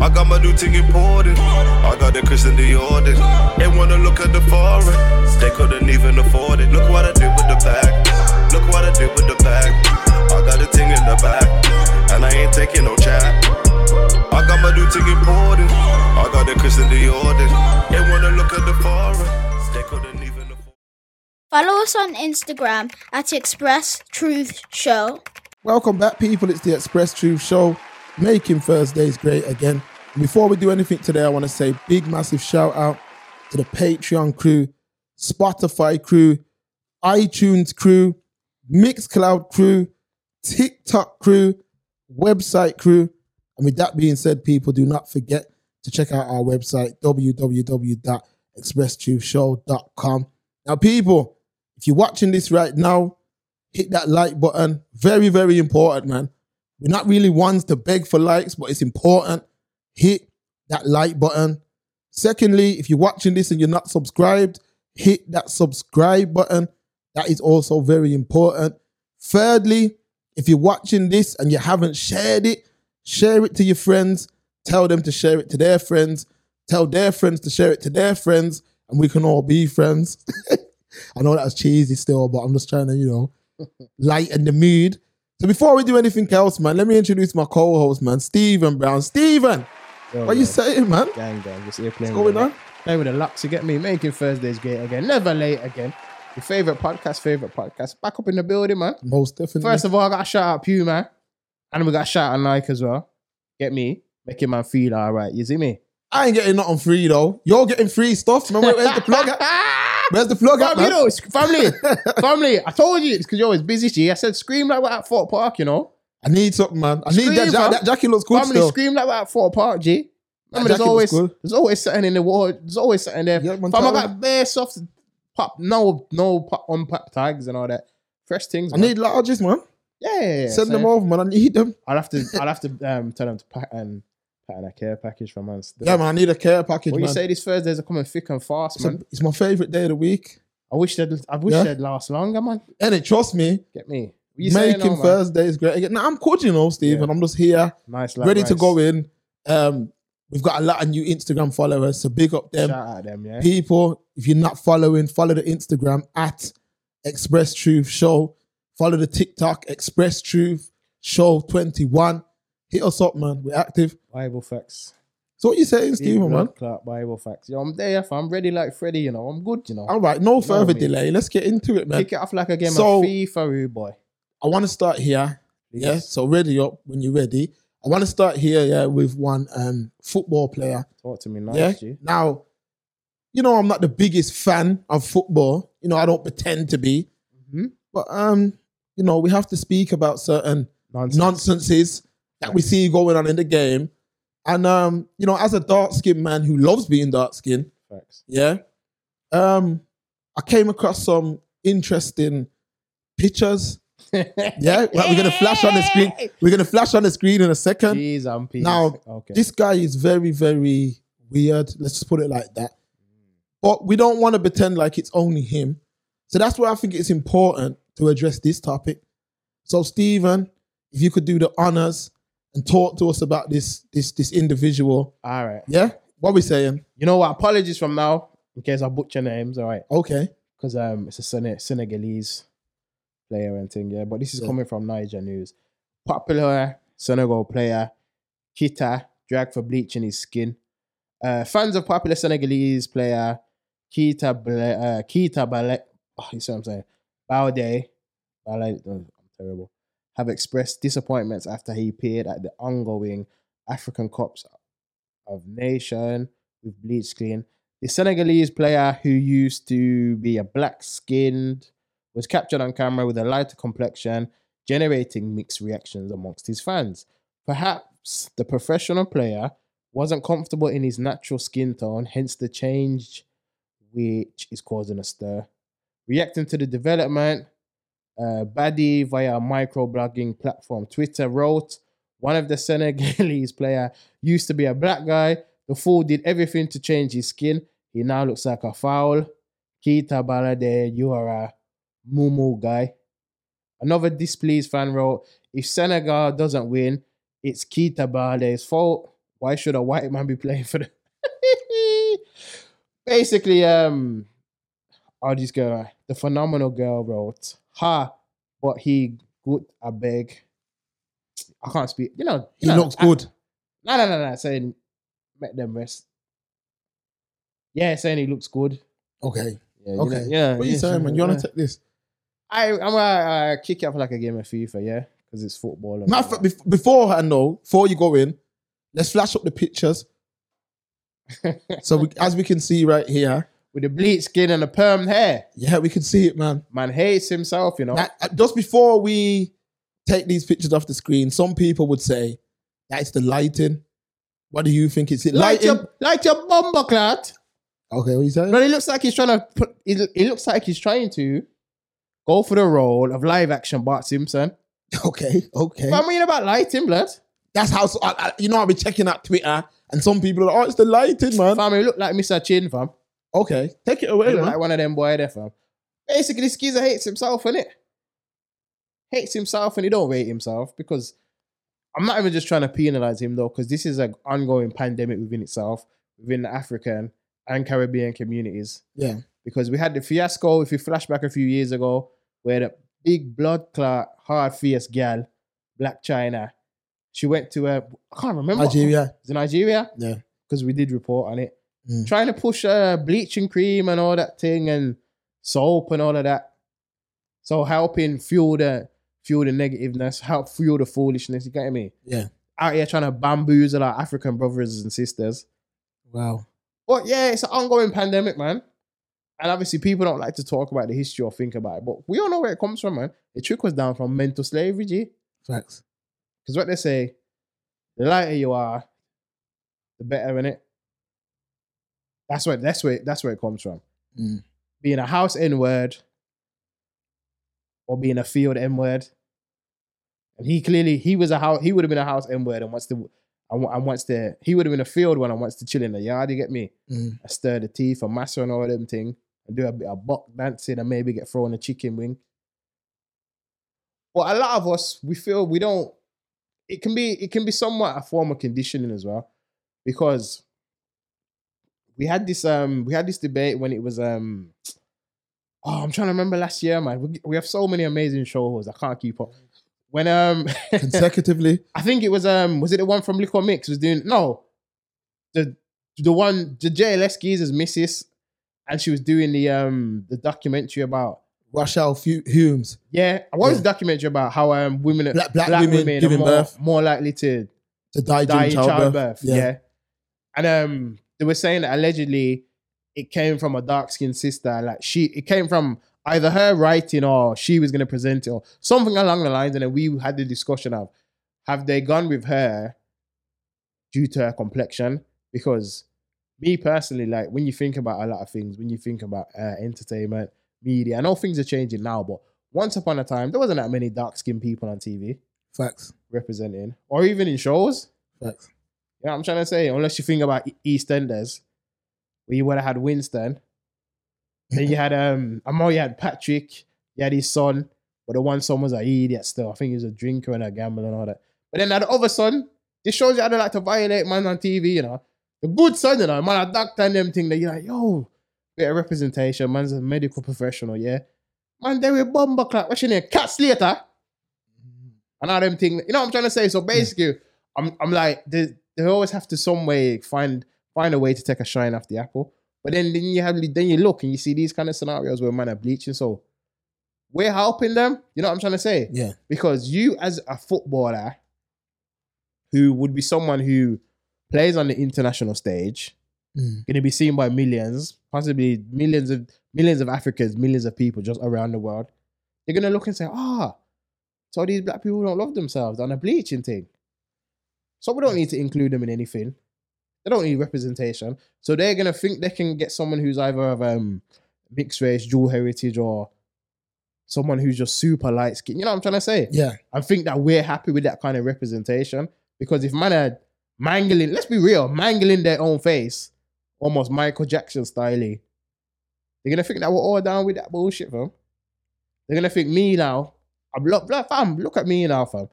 I got my new thing imported. I got the Christian Dior. They wanna look at the foreign. They couldn't even afford it. Look what I did with the bag. Look what I did with the bag. I got the thing in the back. And I ain't taking no chat. I got my new thing imported. I got the Christian Dior. They wanna look at the foreign. They couldn't even afford Follow us on Instagram at Express Truth Show. Welcome back, people. It's the Express Truth Show, making Thursdays great again. Before we do anything today, I want to say big, massive shout out to the Patreon crew, Spotify crew, iTunes crew, Mixcloud crew, TikTok crew, website crew. And with that being said, people, do not forget to check out our website, www.expresstruthshow.com. Now, people, if you're watching this right now, hit that like button. Very, very important, man. We're not really ones to beg for likes, but it's important. Hit that like button. Secondly, if you're watching this and you're not subscribed, hit that subscribe button. That is also very important. Thirdly, if you're watching this and you haven't shared it, share it to your friends. Tell them to share it to their friends. Tell their friends to share it to their friends, and we can all be friends. I know that's cheesy still, but I'm just trying to, you know, lighten the mood. So before we do anything else, man, let me introduce my co-host, man, Stephen Brown. Stephen, Yo, what you saying, man? Gang, gang, just here playing What's going on? Playing with the Lux, you get me? Making Thursdays great again. Never late again. Your favorite podcast, favorite podcast. Back up in the building, man. Most definitely. First of all, I got to shout out Pew, man. And we got to shout out Nike as well. Get me? Making man feel all right. You see me? I ain't getting nothing free though. You're getting free stuff. Where- where's the plug? Where's the plug at, Fam, you man? know, family. family. I told you it's because you're always busy, G. I said scream like we're at Fort Park, you know? I need something, man. I need that, ja- fam. that jacket looks good family, still. scream like we're at Fort Park, G. Remember, That there's jacket always good. there's always something in the wall. There's always something there. Yeah, man, Fam, I tell got bare soft pop, no, no pop, unpacked tags and all that. Fresh things. I man. need larges, man. yeah, yeah, yeah. Send them over, man. I need them. I'll have to, I'll have to um, tell them to pack and in a care package for man. Yeah, man. I need a care package, What man. you say? These Thursdays are coming thick and fast, It's, a- man. it's my favorite day of the week. I wish they'd, I wish Yeah. they'd last longer, man. And it, trust me, Get me? Making man? Thursdays great again. Now I'm good, you know, Steve, Yeah. and I'm just here, Nice, like ready to go in. Um, we've got a lot of new Instagram followers, so big up them. Shout out them, yeah. People, if you're not following, follow the Instagram at Express Truth Show. Follow the TikTok Express Truth Show 21. Hit us up, man. We're active. Bible facts. So what you saying, Stephen, man? clot Bible facts. Yo, I'm there. I'm ready like Freddy. You know, I'm good. You know. All right, no further me. delay. Let's get into it, man. Kick it off like a game So- of FIFA, boy. I want to start here. Yeah, so ready up when you're ready. I want to start here, yeah, with one um football player. Talk to me nice, Yeah. G. Now, you know, I'm not the biggest fan of football. You know, I don't pretend to be. Mhm. But um, you know, we have to speak about certain Nonsense. nonsenses that we see going on in the game. And um, you know, as a dark skinned man who loves being dark skinned, yeah. Um, I came across some interesting pictures. Yeah, we're gonna flash on the screen. We're gonna flash on the screen in a second. Jeez, I'm peace. Now, okay. This guy is very, very weird. Let's just put it like that. But we don't want to pretend like it's only him. So that's why I think it's important to address this topic. So, Stephen, if you could do the honors and talk to us about this this this individual. All right. Yeah? What we saying? You know what? Apologies from now in case I butcher names. All right. Okay. Because um, it's a Sene- Senegalese player and thing. Yeah. But this is Yeah. coming from Naija News. Popular Senegal player Kita dragged for bleaching his skin. Uh, fans of popular Senegalese player Kita Bale, uh, Kita Bale, oh, you see what I'm saying? Baude, Bale, oh, I'm terrible, have expressed disappointments after he appeared at the ongoing African Cups of Nation with bleach skin. The Senegalese player who used to be a black skinned was captured on camera with a lighter complexion, generating mixed reactions amongst his fans. Perhaps the professional player wasn't comfortable in his natural skin tone, hence the change, which is causing a stir. Reacting to the development, uh, Badi via microblogging platform Twitter wrote, one of the Senegalese player used to be a black guy. The fool did everything to change his skin. He now looks like a foul. Kita Balade, you are a mumu guy. Another displeased fan wrote, if Senegal doesn't win, it's Kita Balade's fault. why should a white man be playing for the basically um I'll just go the phenomenal girl wrote ha but he good I beg I can't speak you know He know, looks I- good. no no no no saying met them rest yeah saying he looks good Okay. yeah you Okay. know, yeah What are you yeah, saying, man? You yeah. want to take this? I I'm gonna uh, kick you up like a game of FIFA yeah because it's football and Matter of fact, bef- beforehand, though, before you go in, let's flash up the pictures. So we, as we can see right here, with the bleached skin and the perm hair yeah, we can see it, man. man hates himself you know Now, uh, just before we take these pictures off the screen, some people would say that's the lighting. What do you think? It's it Like lighting? your, like your bomber clat. Okay, what are you saying? But it looks like he's trying to put. It, it looks like he's trying to go for the role of live action Bart Simpson. Okay, okay. What I mean about lighting, blood. That's how I, I, you know. I'll be checking out Twitter, and some people are like, "Oh, it's the lighting, man." Fam, he look like Mr. Chin, fam. Okay, take it away, man. like one of them boy there, fam. Basically, this geezer hates himself, innit? Hates himself and he don't rate himself because I'm not even just trying to penalize him though, because this is an ongoing pandemic within itself, within the African and Caribbean communities. yeah, because we had the fiasco, if you flash back a few years ago, where the big blood clot, hard fierce gal, Blac Chyna, she went to a, I can't remember. Nigeria. Is it Nigeria? Yeah. Because we did report on it. Mm. Trying to push uh, bleaching cream and all that thing and soap and all of that. So helping fuel the fuel the negativeness, help fuel the foolishness, you get me? Yeah. Out here trying to bamboozle our African brothers and sisters. Wow. But yeah, it's an ongoing pandemic, man. And obviously, people don't like to talk about the history or think about it, but we all know where it comes from, man. It trickles down from mental slavery, G. Facts. Because what they say, the lighter you are, the better in it. That's where that's where that's where it comes from. Mm. Being a house N word or being a field N word. And he clearly he was a house he would have been a house N word and wants to and, and wants to he would have been a field one and wants to chill in the yard. You get me? Mm. I stir the teeth and massa and all them thing and do a bit of buck dancing and maybe get thrown a chicken wing. But a lot of us, we feel we don't. It can be it can be somewhat a form of conditioning as well, because we had this um we had this debate when it was um oh I'm trying to remember last year man we, we have so many amazing shows I can't keep up when um Consecutively. I think it was um was it the one from Little Mix was doing no the the one the JLS geezer's missus and she was doing the um the documentary about Rochelle Humes. yeah what was Yeah. the documentary about how um women Black- black women are giving more, birth. more likely to To die die during in childbirth. childbirth yeah. and um they were saying that allegedly it came from a dark skinned sister like she it came from either her writing or she was going to present it or something along the lines and then we had the discussion of have they gone with her due to her complexion because me personally like when you think about a lot of things when you think about uh, entertainment media i know things are changing now but once upon a time there wasn't that many dark skinned people on tv Facts. representing or even in shows Facts. You know what I'm trying to say? Unless you think about EastEnders, where you would have had Winston. Then you had um I know you had Patrick, you had his son, but the one son was an idiot still. I think he was a drinker and a gambler and all that. But then the other son, this shows you how they like to violate man on TV, you know. The good son, you know, man, a doctor and them thing that you're like, yo, bit of representation, man's a medical professional, yeah. Man, they were bomber clap. What's your name? Kat Slater. And all them thing. You know what I'm trying to say? So basically, I'm I'm like they, they always have to some way find find a way to take a shine off the apple. But then then you have then you look and you see these kind of scenarios where men are bleaching. So we're helping them. You know what I'm trying to say? Yeah. Because you as a footballer who would be someone who plays on the international stage, Mm. going to be seen by millions, possibly millions of millions of Africans, millions of people just around the world. They're gonna look and say, ah, so these black people don't love themselves on a bleaching thing. So we don't need to include them in anything. They don't need representation. So they're gonna think they can get someone who's either of um mixed race, dual heritage, or someone who's just super light skin. You know what I'm trying to say? Yeah. I think that we're happy with that kind of representation because if man are mangling, let's be real, mangling their own face, almost Michael Jackson style, they're gonna think that we're all down with that bullshit, fam. They're gonna think me now. I'm look, look, fam, look at me now, fam.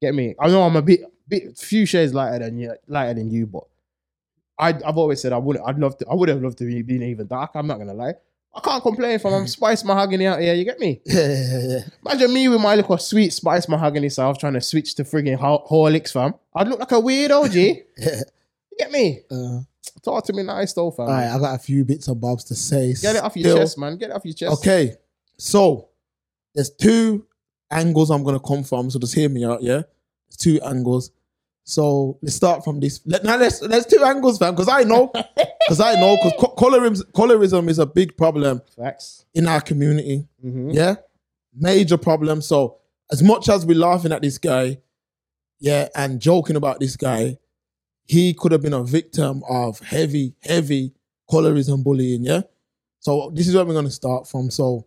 Get me? I know I'm a bit, bit, few shades lighter than you, lighter than you, but I, I've always said I would, I'd love to, I would have loved to be being even dark. I'm not gonna lie. I can't complain if I'm spice mahogany out here. You get me? Imagine me with my little sweet spice mahogany self trying to switch to frigging Ho- Horlicks, fam. I'd look like a weirdo, G. You get me? Uh, Talk to me nice, though, fam. all right, I got a few bits and bobs to say. Get it off your still. chest, man. Get it off your chest. Okay, so there's two angles I'm gonna come from. So just hear me out, yeah. Two angles. So let's start from this. Now let's let's two angles, fam, because I know, because I know, because co- colorism colorism is a big problem Facts. in our community. Mm-hmm. Yeah, major problem. So as much as we're laughing at this guy, yeah, and joking about this guy, he could have been a victim of heavy, heavy colorism bullying. Yeah. So this is where we're gonna start from. So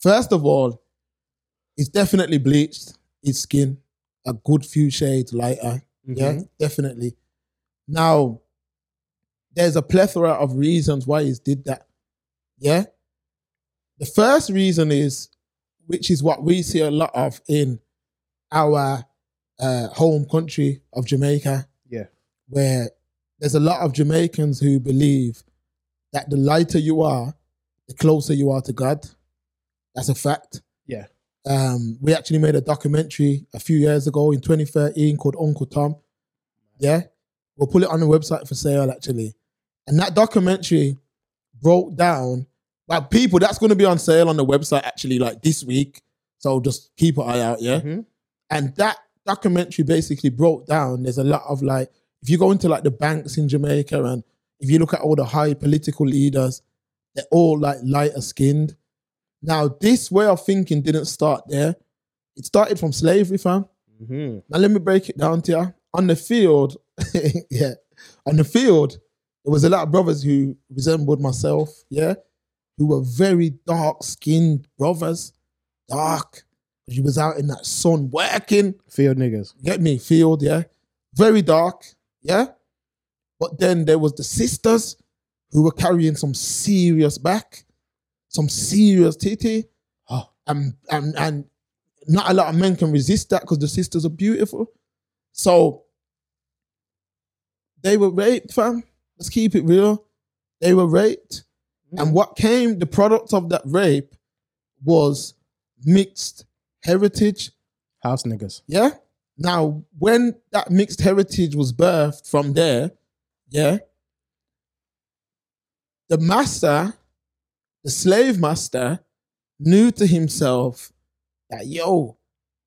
first of all, he's definitely bleached his skin a good few shades lighter. Yeah, Mhm. definitely. Now, there's a plethora of reasons why he's did that. Yeah. The first reason is, which is what we see a lot of in our uh, home country of Jamaica, Yeah. where there's a lot of Jamaicans who believe that the lighter you are, the closer you are to God. That's a fact. Um, we actually made a documentary a few years ago in 2013 called Uncle Tom. Yeah. We'll put it on the website for sale actually. And that documentary broke down, like people, that's going to be on sale on the website actually like this week. So just keep an eye out. Yeah. Mhm. And that documentary basically broke down. There's a lot of like, if you go into like the banks in Jamaica and if you look at all the high political leaders, they're all like lighter skinned. Now, this way of thinking didn't start there. It started from slavery, fam. Mhm. Now let me break it down to you. On the field, yeah, on the field, there was a lot of brothers who resembled myself, yeah, who were very dark skinned brothers, dark. You was out in that sun working. Field niggas. Get me? Field, yeah. Very dark, yeah. But then there was the sisters who were carrying some serious back, some serious titty. Oh. And, and, and not a lot of men can resist that because the sisters are beautiful. So they were raped, fam. Let's keep it real. They were raped. Mm. And what came, the product of that rape was mixed heritage House niggas. yeah. Now, when that mixed heritage was birthed from there, yeah, the master, the slave master, knew to himself that, yo,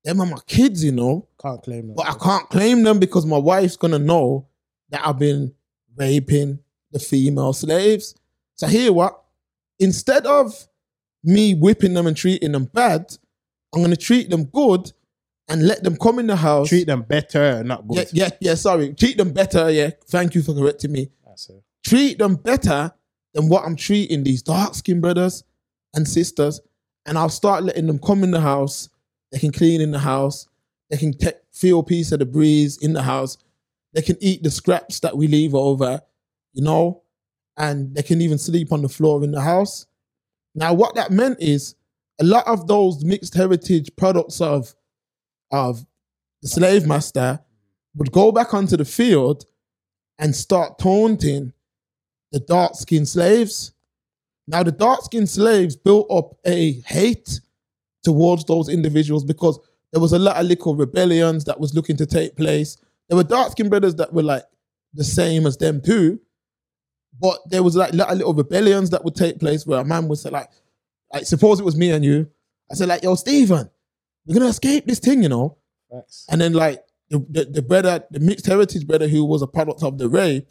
them are my kids, you know, Can't claim them. but I can't claim them because my wife's gonna know that I've been raping the female slaves. So here what? Instead of me whipping them and treating them bad, I'm gonna treat them good and let them come in the house. Treat them better, not yeah, good. yeah, yeah, sorry. Treat them better, yeah. Thank you for correcting me. That's it. Treat them better than what I'm treating these dark skinned brothers and sisters. And I'll start letting them come in the house. They can clean in the house. They can feel piece of the breeze in the house. They can eat the scraps that we leave over, you know, and they can even sleep on the floor in the house. Now, what that meant is a lot of those mixed heritage products of of the slave master would go back onto the field and start taunting the dark skinned slaves. Now, the dark skinned slaves built up a hate towards those individuals because there was a lot of little rebellions that was looking to take place. There were dark skinned brothers that were like the same as them too, but there was like a lot of little rebellions that would take place where a man would say like, like suppose it was me and you. I said like, yo, Stephen, we're gonna escape this thing, you know. And then like the, the, the brother, the mixed heritage brother who was a product of the rape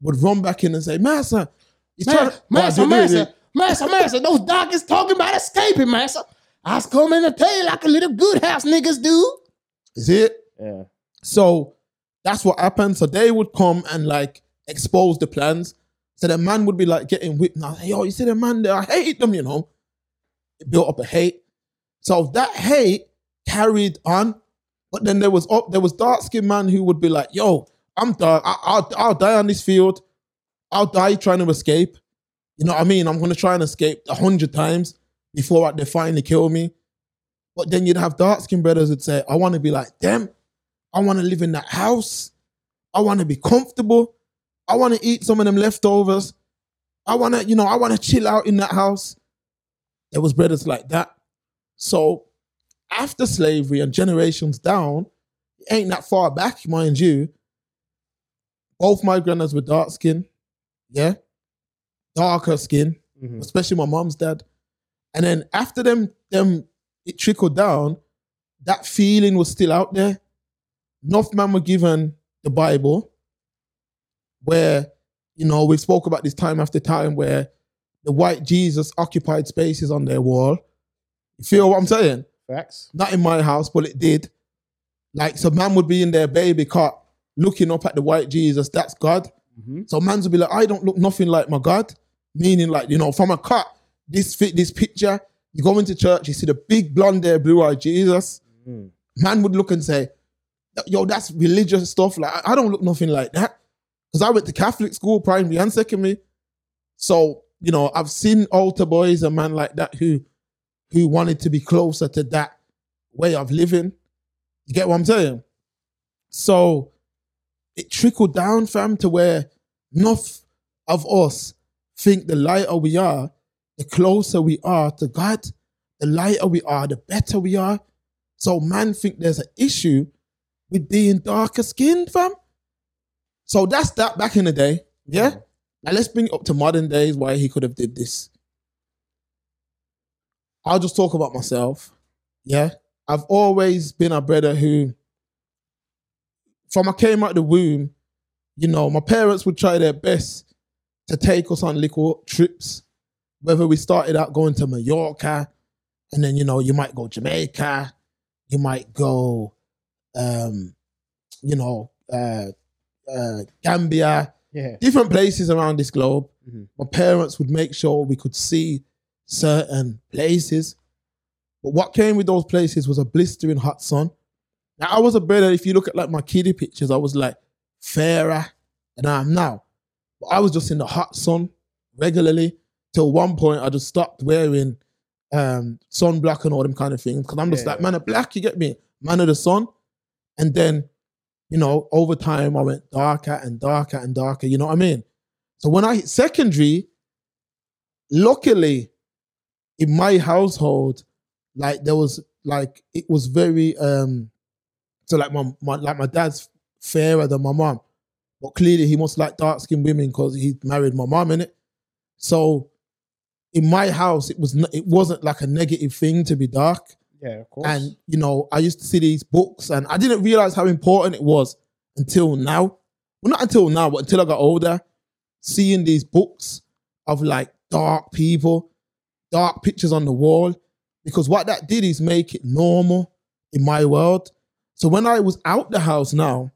would run back in and say, Master, he's trying to Master, Oh, master, master, master, those darkest talking about escaping, master. I was coming to tell you like a little good house niggas do. Is it? Yeah. So that's what happened. So they would come and like expose the plans. So the man would be like getting whipped now. Yo, you see the man there? I hate them, you know. It built up a hate. So that hate carried on. But then there was up, there was dark skinned man who would be like, yo, I'm done. I, I'll, I'll die on this field. I'll die trying to escape. You know what I mean? I'm gonna try and escape a hundred times before they finally kill me. But then you'd have dark skinned brothers who'd say, I want to be like them. I want to live in that house. I want to be comfortable. I want to eat some of them leftovers. I want to, you know, I want to chill out in that house. There was brothers like that. So after slavery and generations down, it ain't that far back, mind you. Both my granddads were dark skin, yeah, darker skin, Mhm. especially my mom's dad. And then after them, them it trickled down. That feeling was still out there. Enough man were given the Bible, where you know we spoke about this time after time where the white Jesus occupied spaces on their wall. You feel what I'm saying? Facts. Not in my house, but it did. Like, so man would be in their baby cot looking up at the white Jesus. That's God. hmm So man's would be like, I don't look nothing like my God. Meaning, like, you know, from a cut, this fit this picture. You go into church, you see the big blonde hair, blue eyed Jesus. Mm. Man would look and say, Yo, that's religious stuff. Like, I- I don't look nothing like that. Because I went to Catholic school, primary and secondary. So, you know, I've seen altar boys and man like that who who wanted to be closer to that way of living. You get what I'm saying? So it trickled down, fam, to where enough of us think the lighter we are, the closer we are to God, the lighter we are, the better we are. So man think there's an issue with being darker skinned, fam. So that's that back in the day. Yeah. Now let's bring it up to modern days why he could have did this. I'll just talk about myself. Yeah. I've always been a brother who, from I came out the womb, you know, my parents would try their best to take us on little trips. Whether we started out going to Mallorca, and then you know, you might go Jamaica, you might go um, you know, uh uh Gambia, Yeah. different places around this globe. Mhm. My parents would make sure we could see certain places. But what came with those places was a blistering hot sun. Now I was a better, if you look at like my kiddie pictures, I was like fairer than I am now. But I was just in the hot sun regularly. Till one point I just stopped wearing um sunblock and all them kind of things. Cause I'm just Yeah. like, man of black, you get me? Man of the sun. And then, you know, over time I went darker and darker and darker. You know what I mean? So when I hit secondary, luckily in my household, like there was like it was very um so like my, my like my dad's fairer than my mom. But clearly he must like dark skinned women because he married my mom in it. So in my house, it was n- it wasn't like a negative thing to be dark. Yeah, of course. And you know, I used to see these books, and I didn't realize how important it was until now. Well, not until now, but until I got older, seeing these books of like dark people, dark pictures on the wall, because what that did is make it normal in my world. So when I was out the house now,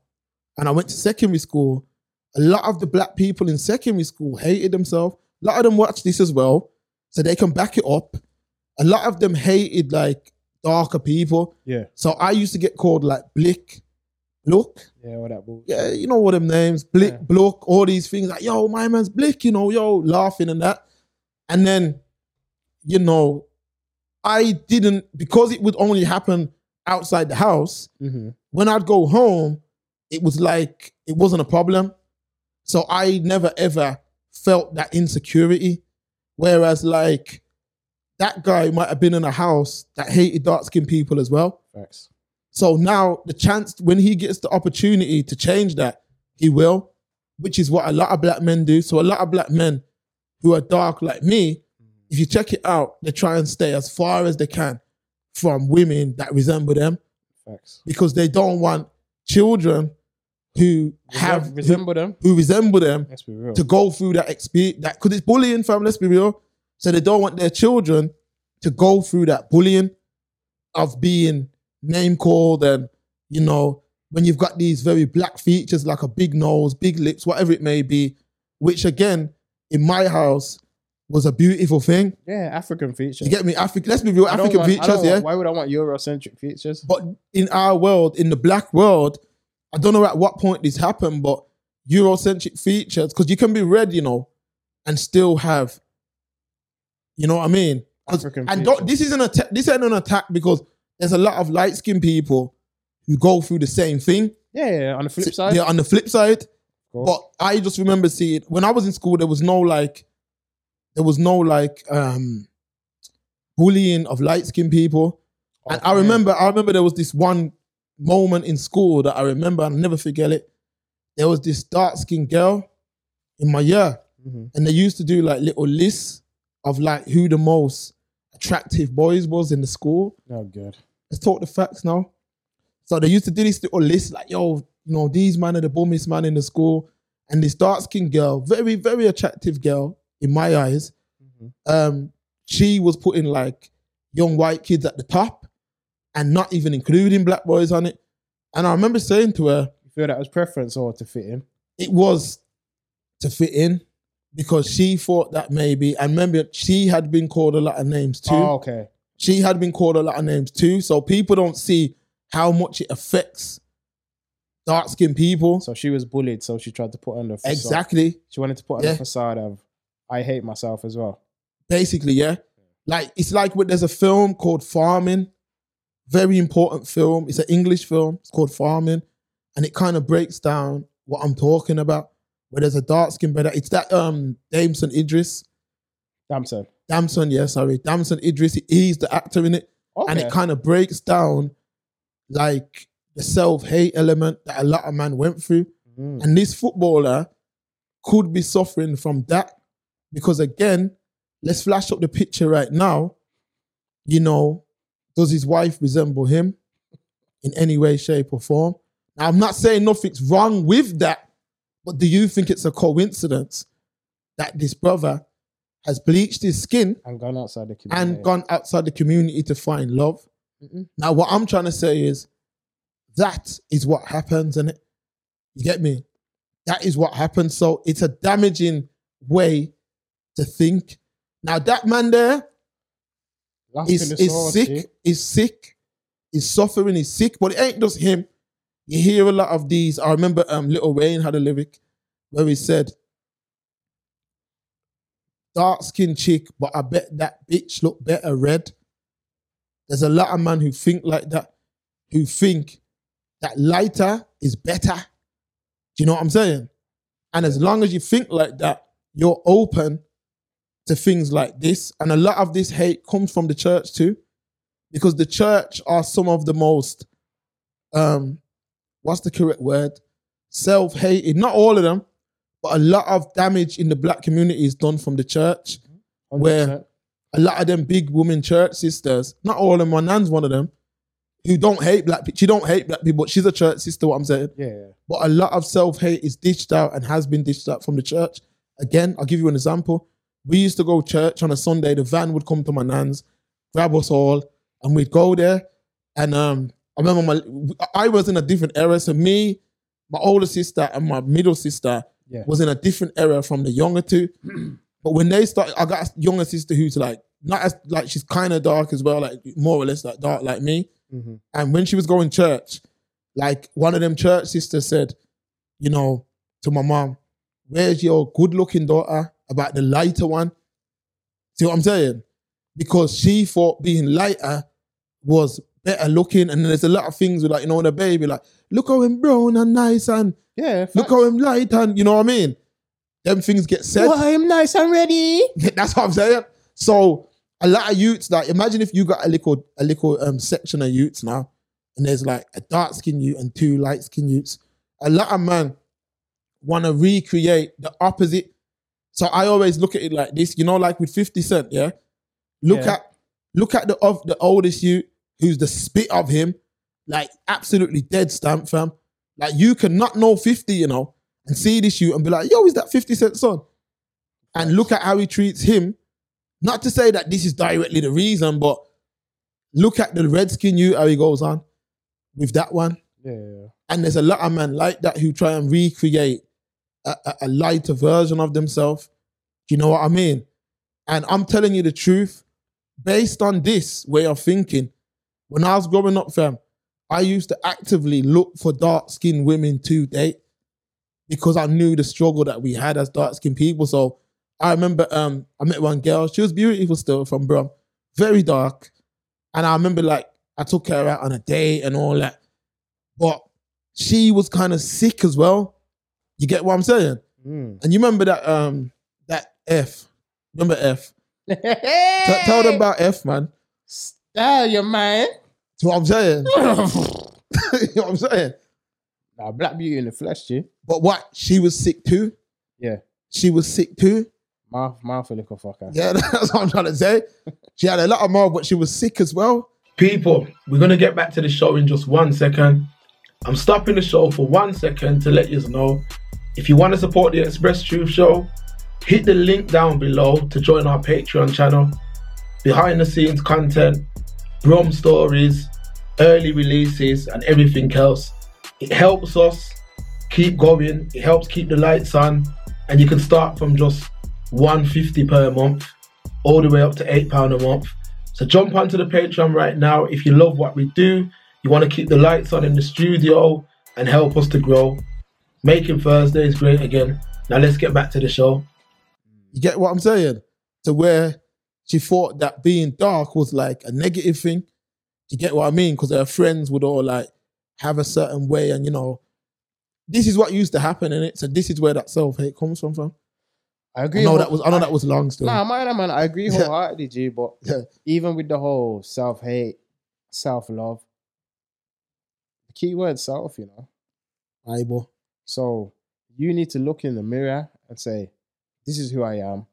and I went to secondary school, a lot of the black people in secondary school hated themselves. A lot of them watched this as well, so they can back it up. A lot of them hated like darker people. yeah. So I used to get called like Blick, Look. Yeah, all that bull. Yeah, you know what them names, Blick, Yeah. Blook, all these things. Like, yo, my man's Blick, you know, yo, laughing and that. And then, you know, I didn't, because it would only happen outside the house, Mm-hmm. when I'd go home, it was like it wasn't a problem. So I never ever felt that insecurity. Whereas like that guy might have been in a house that hated dark skinned people as well. Facts. So now the chance when he gets the opportunity to change that, he will, which is what a lot of black men do. So a lot of black men who are dark like me, if you check it out, they try and stay as far as they can from women that resemble them Facts. because they don't want children who have resemble them. who, resemble them Let's be real. to go through that experience that because it's bullying fam let's be real so they don't want their children to go through that bullying of being name called and you know when you've got these very black features like a big nose big lips whatever it may be which again in my house was a beautiful thing yeah, African features. you get me African let's be real I don't African want- I features don't yeah want- why would I want Eurocentric features? but in our world, in the black world, I don't know at what point this happened, but Eurocentric features, because you can be red, you know, and still have, you know what I mean? 'Cause- African and don't, features. this isn't a this ain't an attack because there's a lot of light skinned people who go through the same thing. Yeah, yeah. On the flip side, Yeah, on the flip side. course. But I just remember seeing when I was in school, there was no like, there was no like um bullying of light skinned people. And I remember, I remember there was this one moment in school that I remember, and I'll never forget it. There was this dark skinned girl in my year, Mhm. and they used to do like little lists of like who the most attractive boys was in the school. Oh, good. Let's talk the facts now. So they used to do this little list, like, yo, you know, these man are the bummiest man in the school. And this dark skinned girl, very, very attractive girl in my eyes, Mhm. um, she was putting like young white kids at the top and not even including black boys on it. And I remember saying to her, You feel that was preference or to fit in? it was to fit in because she thought that maybe, and remember, she had been called a lot of names too. Oh, okay. She had been called a lot of names too. So people don't see how much it affects dark skinned people. So she was bullied, so she tried to put on the facade. exactly. She wanted to put on Yeah. the facade of I hate myself as well. Basically, yeah. Like it's like when there's a film called Farming, very important film. It's an English film. It's called Farming, and it kind of breaks down what I'm talking about. Where there's a dark skinned brother. It's that um Damson Idris. Damson. Damson, yeah, sorry. Damson Idris. He's the actor in it. Okay. and it kind of breaks down like the self-hate element that a lot of men went through Mm. and this footballer could be suffering from that because again let's flash up the picture right now you know does his wife resemble him in any way shape or form now i'm not saying nothing's wrong with that but do you think it's a coincidence that this brother has bleached his skin and gone outside the community. and gone outside the community to find love. Mm-mm. Now, what I'm trying to say is that is what happens, and you get me. That is what happens. So it's a damaging way to think. Now that man there is, is sick, is sick, is suffering, is sick, but it ain't just him. You hear a lot of these. I remember um Lil Wayne had a lyric where he said, dark skinned chick, but I bet that bitch look better red. There's a lot of men who think like that, who think that lighter is better. Do you know what I'm saying? And as long as you think like that, you're open to things like this. And a lot of this hate comes from the church too, because the church are some of the most, um, what's the correct word? Self hating. Not all of them, but a lot of damage in the black community is done from the church. Where 100%. a lot of them big women church sisters, not all of them, my nan's one of them, who don't hate black people. She don't hate black people, but she's a church sister, what I'm saying. Yeah, yeah. But a lot of self hate is dished out and has been dished out from the church. Again, I'll give you an example. We used to go church on a Sunday. The van would come to my nan's, grab us all, and we'd go there. And um, I remember my I was in a different era. So me, my older sister, and my middle sister Yeah. was in a different era from the younger two. but when they started, I got a younger sister who's like not as like she's kind of dark as well, like more or less like dark like me. Mhm. And when she was going church, like one of them church sisters said, you know, to my mom, where's your good looking daughter about the lighter one? See what I'm saying? Because she thought being lighter was better looking. And there's a lot of things with like, you know, the baby, like, look how him brown and nice and Yeah, look how him light and you know what I mean? Them things get said. I'm nice and ready. That's what I'm saying. So a lot of youths, like imagine if you got a little a little um section of youths now, and there's like a dark skin youth and two light skin youths. A lot of man want to recreate the opposite. So I always look at it like this, you know, like with 50 Cent, yeah. Look Yeah. at look at the of the oldest you who's the spit of him, like absolutely dead stamp fam. Like you cannot know 50, you know, and see this youth and be like, yo, is that 50 Cent son? And look at how he treats him. Not to say that this is directly the reason, but look at the redskin you how he goes on with that one. Yeah, yeah. And there's a lot of men like that who try and recreate a, a, lighter version of themselves. You know what I mean? And I'm telling you the truth, based on this way of thinking, when I was growing up, fam, I used to actively look for dark skinned women to date because I knew the struggle that we had as dark skinned people. So I remember um, I met one girl, she was beautiful still from Brum, very dark. And I remember like I took her out on a date and all that. but she was kind of sick as well. You get what I'm saying? Mm. And you remember that um that F. Remember F? T- tell them about F, man. Style your man. That's what I'm saying. you know what I'm saying? Nah, Black Beauty in the flesh, G. But what? She was sick too. Yeah. She was sick too. Mouth, mouth a little fucker. Yeah, that's what I'm trying to say. She had a lot of mouth, but she was sick as well. People, we're going to get back to the show in just one second. I'm stopping the show for one second to let you know if you want to support the Express Truth Show, hit the link down below to join our Patreon channel. Behind the scenes content, Brom stories, early releases, and everything else. It helps us keep going, it helps keep the lights on, and you can start from just 150 per month all the way up to £8 a month. So jump onto the Patreon right now if you love what we do, you want to keep the lights on in the studio and help us to grow. Making Thursday is great again. Now let's get back to the show. You get what I'm saying? To where she thought that being dark was like a negative thing. You get what I mean? Because her friends would all like have a certain way, and you know, this is what used to happen in it. So this is where that self hate comes from. From I I agree. know whole- that was I know that was long still. Nah, man, man, I agree wholeheartedly, G. But Yeah. even with the whole self hate, self love, the key word self, you know. Bible. So you need to look in the mirror and say, "This is who I am.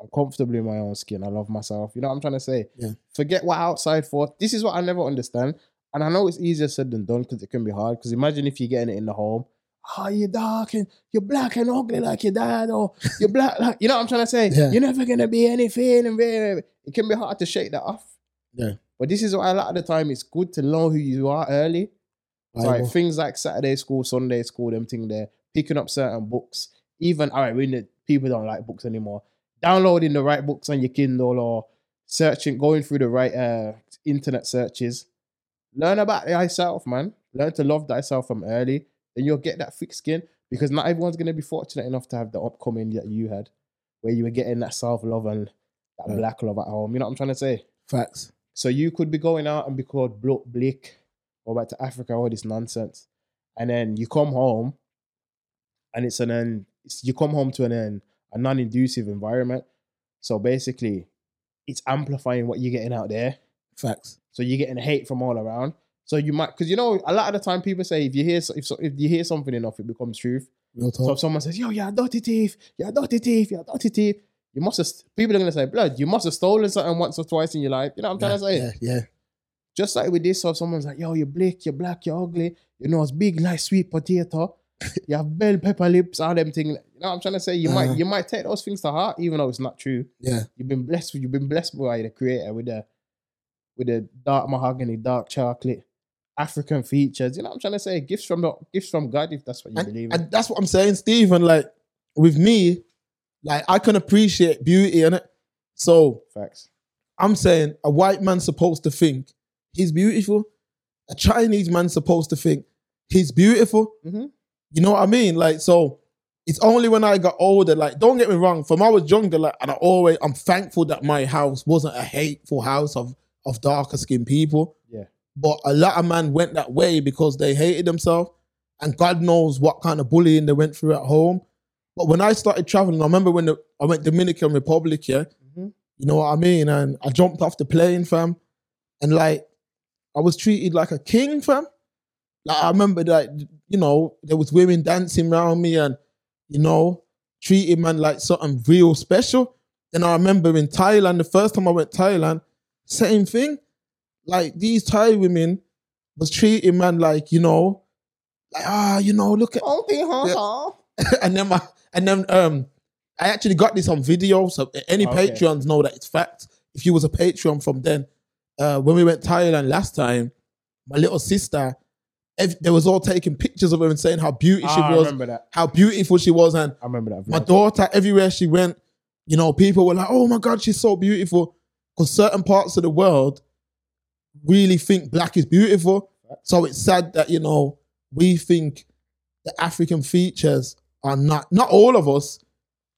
I'm comfortable in my own skin. I love myself." You know what I'm trying to say? Yeah. Forget what outside for. This is what I never understand, and I know it's easier said than done because it can be hard. Because imagine if you're getting it in the home. Oh, you're dark and you're black and ugly like your dad, or you're black like you know what I'm trying to say. Yeah. You're never gonna be anything, and it can be hard to shake that off. Yeah. But this is why a lot of the time it's good to know who you are early. Like Bible. things like Saturday school, Sunday school, them thing there, picking up certain books. Even all right, when the people don't like books anymore, downloading the right books on your Kindle or searching, going through the right uh internet searches. Learn about thyself, man. Learn to love thyself from early, and you'll get that thick skin because not everyone's gonna be fortunate enough to have the upcoming that you had, where you were getting that self love and that Yeah. black love at home. You know what I'm trying to say? Facts. So you could be going out and be called Bloke Blick or back to Africa, all this nonsense. And then you come home and it's an then you come home to an end, a non-inducive environment. So basically it's amplifying what you're getting out there. Facts. So you're getting hate from all around. So you might because you know a lot of the time people say if you hear if if you hear something enough, it becomes truth. Real So if someone says, "Yo, you're a dirty thief, you're a dirty thief, you're a dirty thief," you must have people are gonna say, "Blood, you must have stolen something once or twice in your life." You know what I'm trying to say? Yeah, yeah. Just like with this, so if someone's like, yo, you're black, you're black, you're ugly, you know, it's big like sweet potato, you have bell pepper lips, all them things. You know what I'm trying to say? You Uh-huh. might you might take those things to heart, even though it's not true. Yeah. You've been blessed with you've been blessed by the creator with the with the dark mahogany, dark chocolate, African features. You know what I'm trying to say? Gifts from the gifts from God, if that's what you believe in. and that's what I'm saying, Stephen. Like with me, like I can appreciate beauty in it. So Facts. I'm saying a white man's supposed to think he's beautiful. A Chinese man's supposed to think he's beautiful. Mhm. You know what I mean? Like, so it's only when I got older, like, don't get me wrong, from I was younger, like, and I always I'm thankful that my house wasn't a hateful house of of darker skinned people. Yeah. But a lot of men went that way because they hated themselves. And God knows what kind of bullying they went through at home. But when I started traveling, I remember when the, I went Dominican Republic, yeah, Mhm. you know what I mean? And I jumped off the plane, fam. And like, I was treated like a king, fam. Like, I remember that, you know, there was women dancing around me and, you know, treating man like something real special. Then I remember in Thailand, the first time I went Thailand, same thing. Like these Thai women was treating man like, you know, like, ah, you know, look at and then my and then um I actually got this on video. So any Okay. Patreons know that it's fact. If you was a Patreon from then, uh when we went Thailand last time, my little sister, ev- they was all taking pictures of her and saying how beautiful Ah, I she was, remember that. how beautiful she was, and I remember that. my vlog. daughter everywhere she went, you know, people were like, "Oh my god, she's so beautiful," because certain parts of the world really think black is beautiful. So it's sad that you know we think the African features are not not all of us,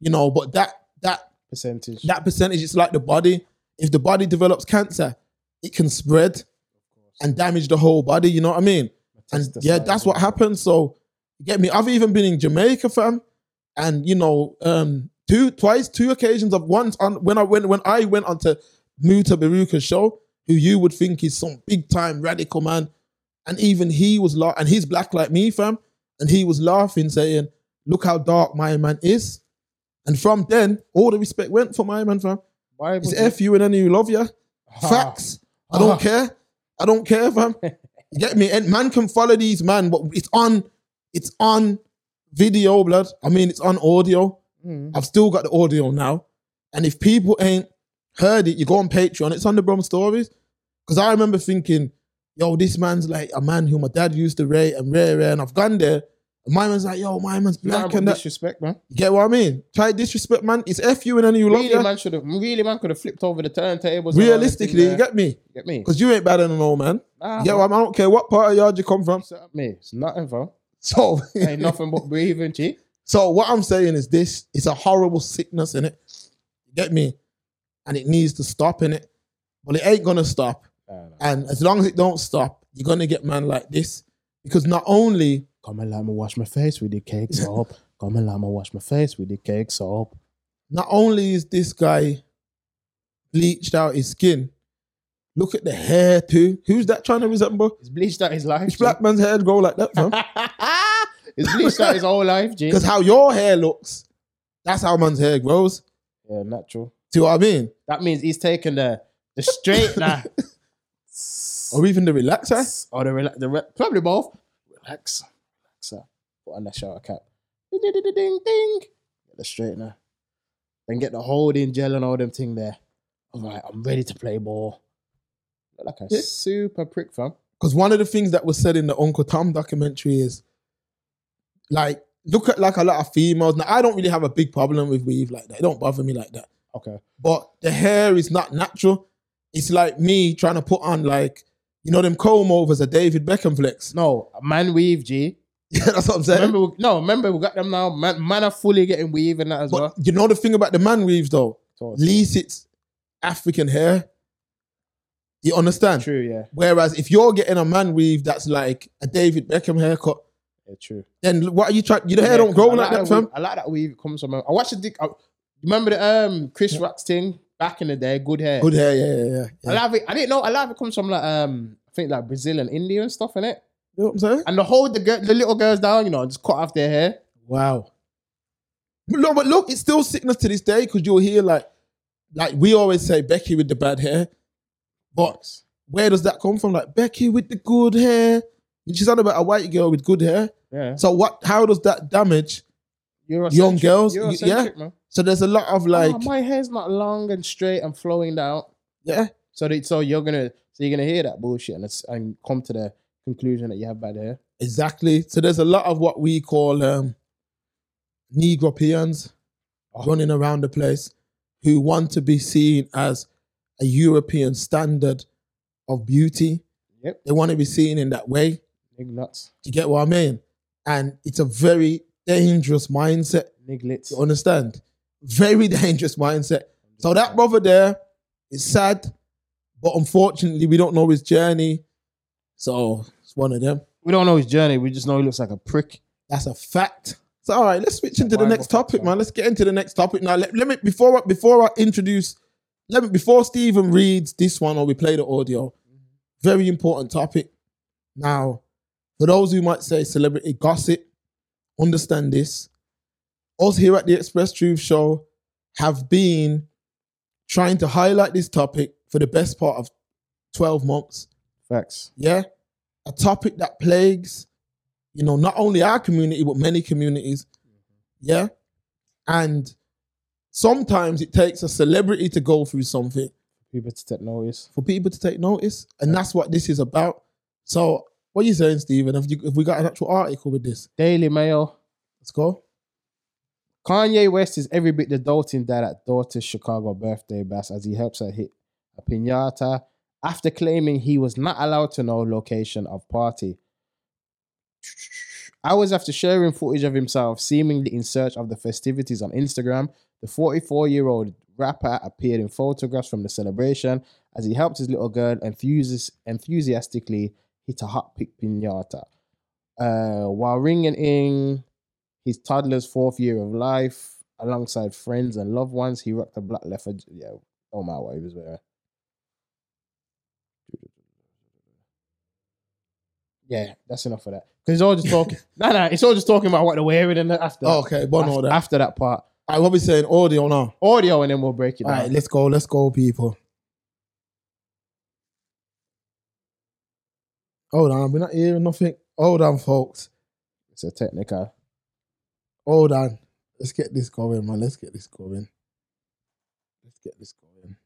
you know, but that that percentage. that percentage it's like the body. If the body develops cancer, it can spread and damage the whole body. You know what I mean? And yeah, that's what happened. So get me. I've even been in Jamaica, fam, and you know, um, two twice, two occasions of once on when I went when I went on to Mutabaruka's show, who you would think is some big time radical man, and even he was la- and he's black like me, fam, and he was laughing, saying, "Look how dark my man is." And from then, all the respect went for my man, fam. Why It's F you and any who love you. Facts. I don't care. I don't care, fam. You get me? And man can follow these man, but it's on, it's on video, blood. I mean, it's on audio. Mm. I've still got the audio now. And if people ain't heard it, you go on Patreon. It's on the Brum Stories. Because I remember thinking, yo, this man's like a man who my dad used to rate and rare, rare. And I've gone there. My man's like, yo, my man's black and that. disrespect, man. You get what I mean? Try disrespect, man. It's F you and any who love Really, you. man should have. Really, man could have flipped over the turntables. and all that thing Realistically, you get me? get me. Because you ain't better than no man. Nah, You what I, don't care what part of yard you come from. Set me. It's nothing, bro. So, Ain't nothing but breathing, G. so what I'm saying is this: it's a horrible sickness in it. Get me? And it needs to stop in it, but it ain't gonna stop. Nah, nah. And as long as it don't stop, you're gonna get man like this because not only Come and let me wash my face with the cake soap. Come and let me wash my face with the cake soap. not only is this guy bleached out his skin, look at the hair too. Who's that trying to resemble? He's bleached out his life. Which black man's hair grow like that, fam? He's bleached out his whole life, G. Because how your hair looks, that's how man's hair grows. Yeah, natural. See what I mean? That means he's taking the the straightener Or even the relaxer. or the, rela- the re- probably both. Relax, relaxer. Put on the shower cap. Ding ding ding ding. ding. Get the straightener. Then get the holding gel and all them thing there. All right, I'm ready to play ball. Look like a Yeah. super prick, fam. Because one of the things that was said in the Uncle Tom documentary is like, look at like a lot of females. Now, I don't really have a big problem with weave like that. It don't bother me like that. Okay. But the hair is not natural. It's like me trying to put on like, you know, them comb overs a David Beckham flex. No, man weave, G. Yeah, that's what I'm saying. Remember, we, no, remember we got them now. Man, man are fully getting weave and that as but well. you know the thing about the man weaves though? At least it's African hair. You understand? true, yeah, Whereas if you're getting a man weave that's like a David Beckham haircut, yeah, true. then what are you trying? Your hair Yeah, don't grow I like that, fam. I like that weave it comes from. I watched the dick. I, remember the um Chris Rock's thing back in the day. Good hair. Good hair, yeah, yeah, yeah. I love it. I didn't know. I love it comes from like um I think like Brazil and India and stuff in it. You know what I'm saying? And the hold the girl, the little girls down, you know, just cut off their hair. Wow. But no, but look, it's still sickness to this day because you'll hear like, like we always say Becky with the bad hair, but where does that come from? Like Becky with the good hair. She's on about a white girl with good hair. Yeah, So what? How does that damage? Young girls, y- Eurocentric, man. So there's a lot of oh, like, oh, my hair's not long and straight and flowing down. yeah, So they, so you're gonna so you're gonna hear that bullshit and it's, and come to the conclusion that you have bad hair. exactly. So there's a lot of what we call um, Negropeans running around the place who want to be seen as a European standard of beauty. Yep, They want to be seen in that way. nig nuts, Do you get what I mean? And it's a very dangerous mindset. nig lits. You understand? Very dangerous mindset. So that brother there is sad, but unfortunately, we don't know his journey. So one of them. We don't know his journey. We just know he looks like a prick. That's a fact. So all right, let's switch into the next topic, man. Let's get into the next topic now. Let, let me before I, before I introduce, let me before Stephen reads this one or we play the audio. Very important topic. Now, for those who might say celebrity gossip, understand this. Us here at the Express Truth Show have been trying to highlight this topic for the best part of 12 months. Facts. Yeah. A topic that plagues, you know, not only our community, but many communities. Mm-hmm. Yeah. And sometimes it takes a celebrity to go through something For People to take notice. for people to take notice. And that's what this is about. So, what are you saying, Stephen? Have, you, have we got an actual article with this? Daily Mail. Let's go. Kanye West is every bit the doting dad at daughter's Chicago birthday bash as he helps her hit a pinata after claiming he was not allowed to know location of party. Hours after sharing footage of himself seemingly in search of the festivities on Instagram, the 44 year old rapper appeared in photographs from the celebration as he helped his little girl enthusis- enthusiastically hit a hot pick pinata. Uh, while ringing in his toddler's fourth year of life, alongside friends and loved ones, he rocked a black leopard. Yeah, don't matter what he was wearing. Yeah, that's enough of that. Because it's all just talking. no, no, it's all just talking about what they're wearing and after. Oh, okay, but after, order. after that part, I will be saying audio now. audio, and then we'll break it All down. right, let's go. Let's go, people. Hold on, we're not hearing nothing. Hold on, folks. It's a technical. Hold on. Let's get this going, man. Let's get this going. Let's get this going.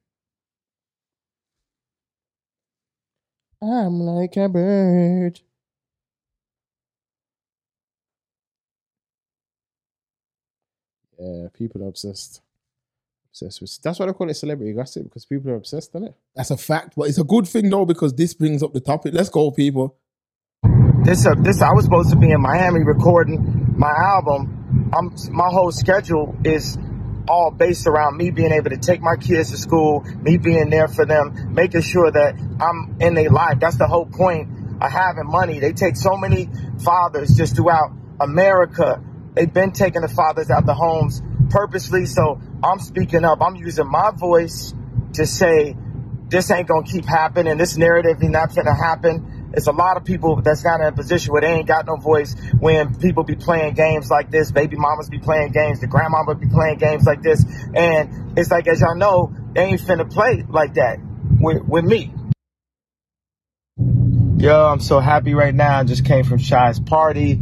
I'm like a bird. Yeah, people are obsessed. Obsessed with that's why they call it celebrity gossip because people are obsessed, isn't it? That's a fact, but it's a good thing though because this brings up the topic. Let's go, people. this uh, this I was supposed to be in Miami recording my album. I'm my whole schedule is all based around me being able to take my kids to school, me being there for them, making sure that I'm in their life. That's the whole point of having money. They take so many fathers just throughout America. They've been taking the fathers out the homes purposely. So I'm speaking up. I'm using my voice to say this ain't gonna keep happening. This narrative is not gonna happen. It's a lot of people that's not in a position where they ain't got no voice when people be playing games like this. Baby mamas be playing games. The grandmama be playing games like this. And it's like, as y'all know, they ain't finna play like that with, with me. Yo, I'm so happy right now. I just came from Chi's party.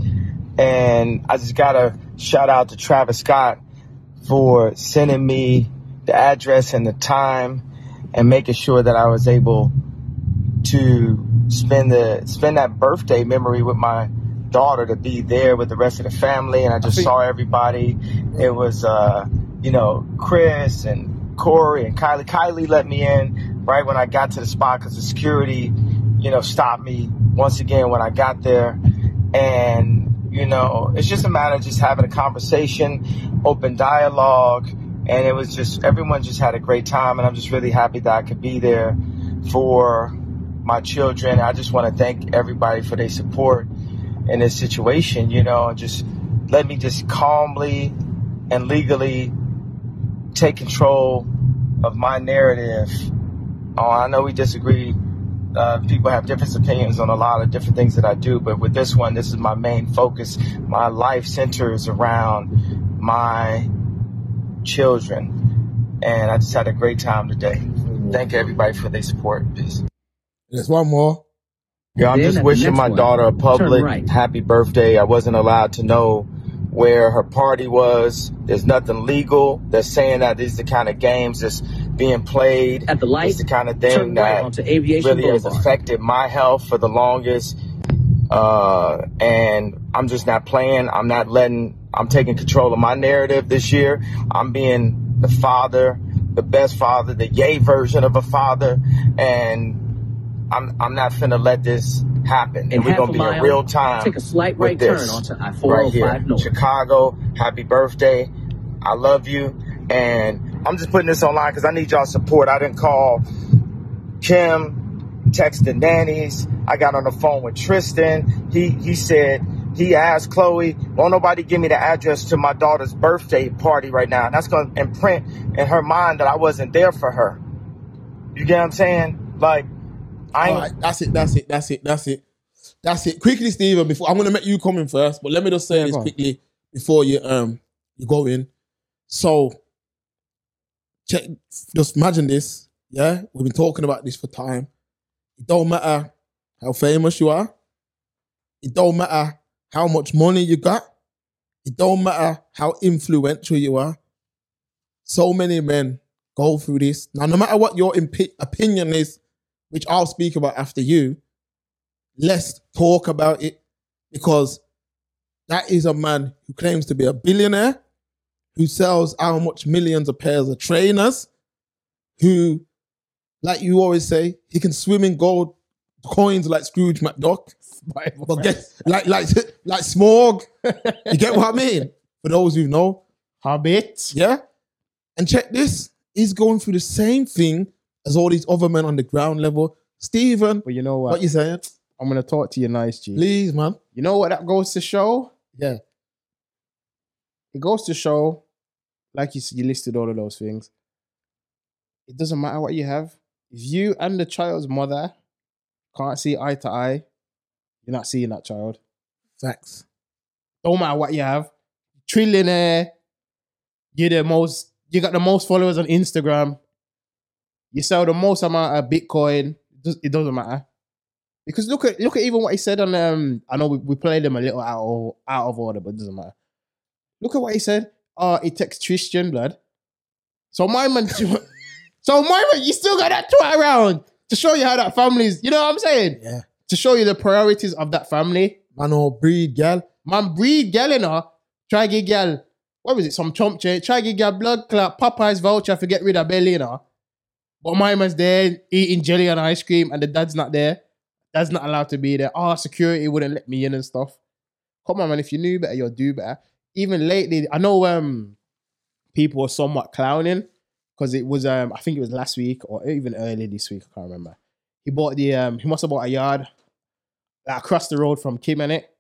And I just gotta shout out to Travis Scott for sending me the address and the time and making sure that I was able to spend the spend that birthday memory with my daughter to be there with the rest of the family and I just think- saw everybody. It was uh, you know, Kris and Corey and Kylie. Kylie let me in right when I got to the spot because the security, you know, stopped me once again when I got there. And, you know, it's just a matter of just having a conversation, open dialogue. And it was just, everyone just had a great time. And I'm just really happy that I could be there for my children. I just want to thank everybody for their support in this situation, you know, and just let me just calmly and legally take control of my narrative. Oh, I know we disagree. Uh, people have different opinions on a lot of different things that I do, but with this one, this is my main focus. My life centers around my children, and I just had a great time today. Thank everybody for their support. Peace. There's one more. Yeah, I'm just wishing my one, daughter a public right. happy birthday. I wasn't allowed to know where her party was. There's nothing legal. They're saying that these are the kind of games that's being played. At the light, It's the kind of thing that Aviation really has affected my health for the longest. Uh, and I'm just not playing. I'm not letting, I'm taking control of my narrative this year. I'm being the father, the best father, the yay version of a father. And I'm, I'm not finna let this happen. And we're gonna be in real time. take a slight with right turn this onto right I-405 here. North. Chicago, happy birthday. I love you. And I'm just putting this online because I need y'all support. I didn't call Kim, texted nannies. I got on the phone with Tristan. He he said he asked Khloé, won't nobody give me the address to my daughter's birthday party right now? And that's gonna imprint in her mind that I wasn't there for her. You get what I'm saying? Like I All ain't right, that's it. That's it. That's it. That's it. That's it. Quickly, Steven. Before I'm gonna make you come in first, but let me just say Yeah, this go on. quickly before you um you go in. So, check. Just imagine this. Yeah, we've been talking about this for time. It don't matter how famous you are. It don't matter how much money you got. It don't matter how influential you are. So many men go through this. Now, no matter what your impi- opinion is, which I'll speak about after you, let's talk about it because that is a man who claims to be a billionaire, who sells how much millions of pairs of trainers, who, like you always say, he can swim in gold coins like Scrooge McDuck. But like like like Smaug. You get what I mean? For those who know, Hobbit. yeah. And check this: he's going through the same thing as all these other men on the ground level. Stephen, But you know what? what you saying? I'm gonna talk to you nice, G. Please, man. You know what that goes to show? Yeah. It goes to show, like you, you listed all of those things. It doesn't matter what you have. If you and the child's mother can't see eye to eye, you're not seeing that child. Facts. Don't matter what you have. Trillionaire, you're the most, you got the most followers on Instagram. You sell the most amount of Bitcoin. It, does, it doesn't matter. Because look at look at even what he said on um I know we, we played him a little out of out of order, but it doesn't matter. Look at what he said. Uh it takes Christian blood. So my man So my man, you still got that twat around to show you how that family's, you know what I'm saying? Yeah. To show you the priorities of that family. Man or breed, gal. Man, breed gal in her. Try get gal. What was it? Some chump change. Try get gal blood clot. Popeye's voucher for get rid of belly in her. But my man's there eating jelly and ice cream, and the dad's not there. Dad's not allowed to be there. Oh, security wouldn't let me in and stuff. Come on, man. If you knew better, you'll do better. Even lately, I know um people were somewhat clowning because it was um I think it was last week or even early this week. I can't remember. He bought the um he must have bought a yard like, across the road from Kim and it.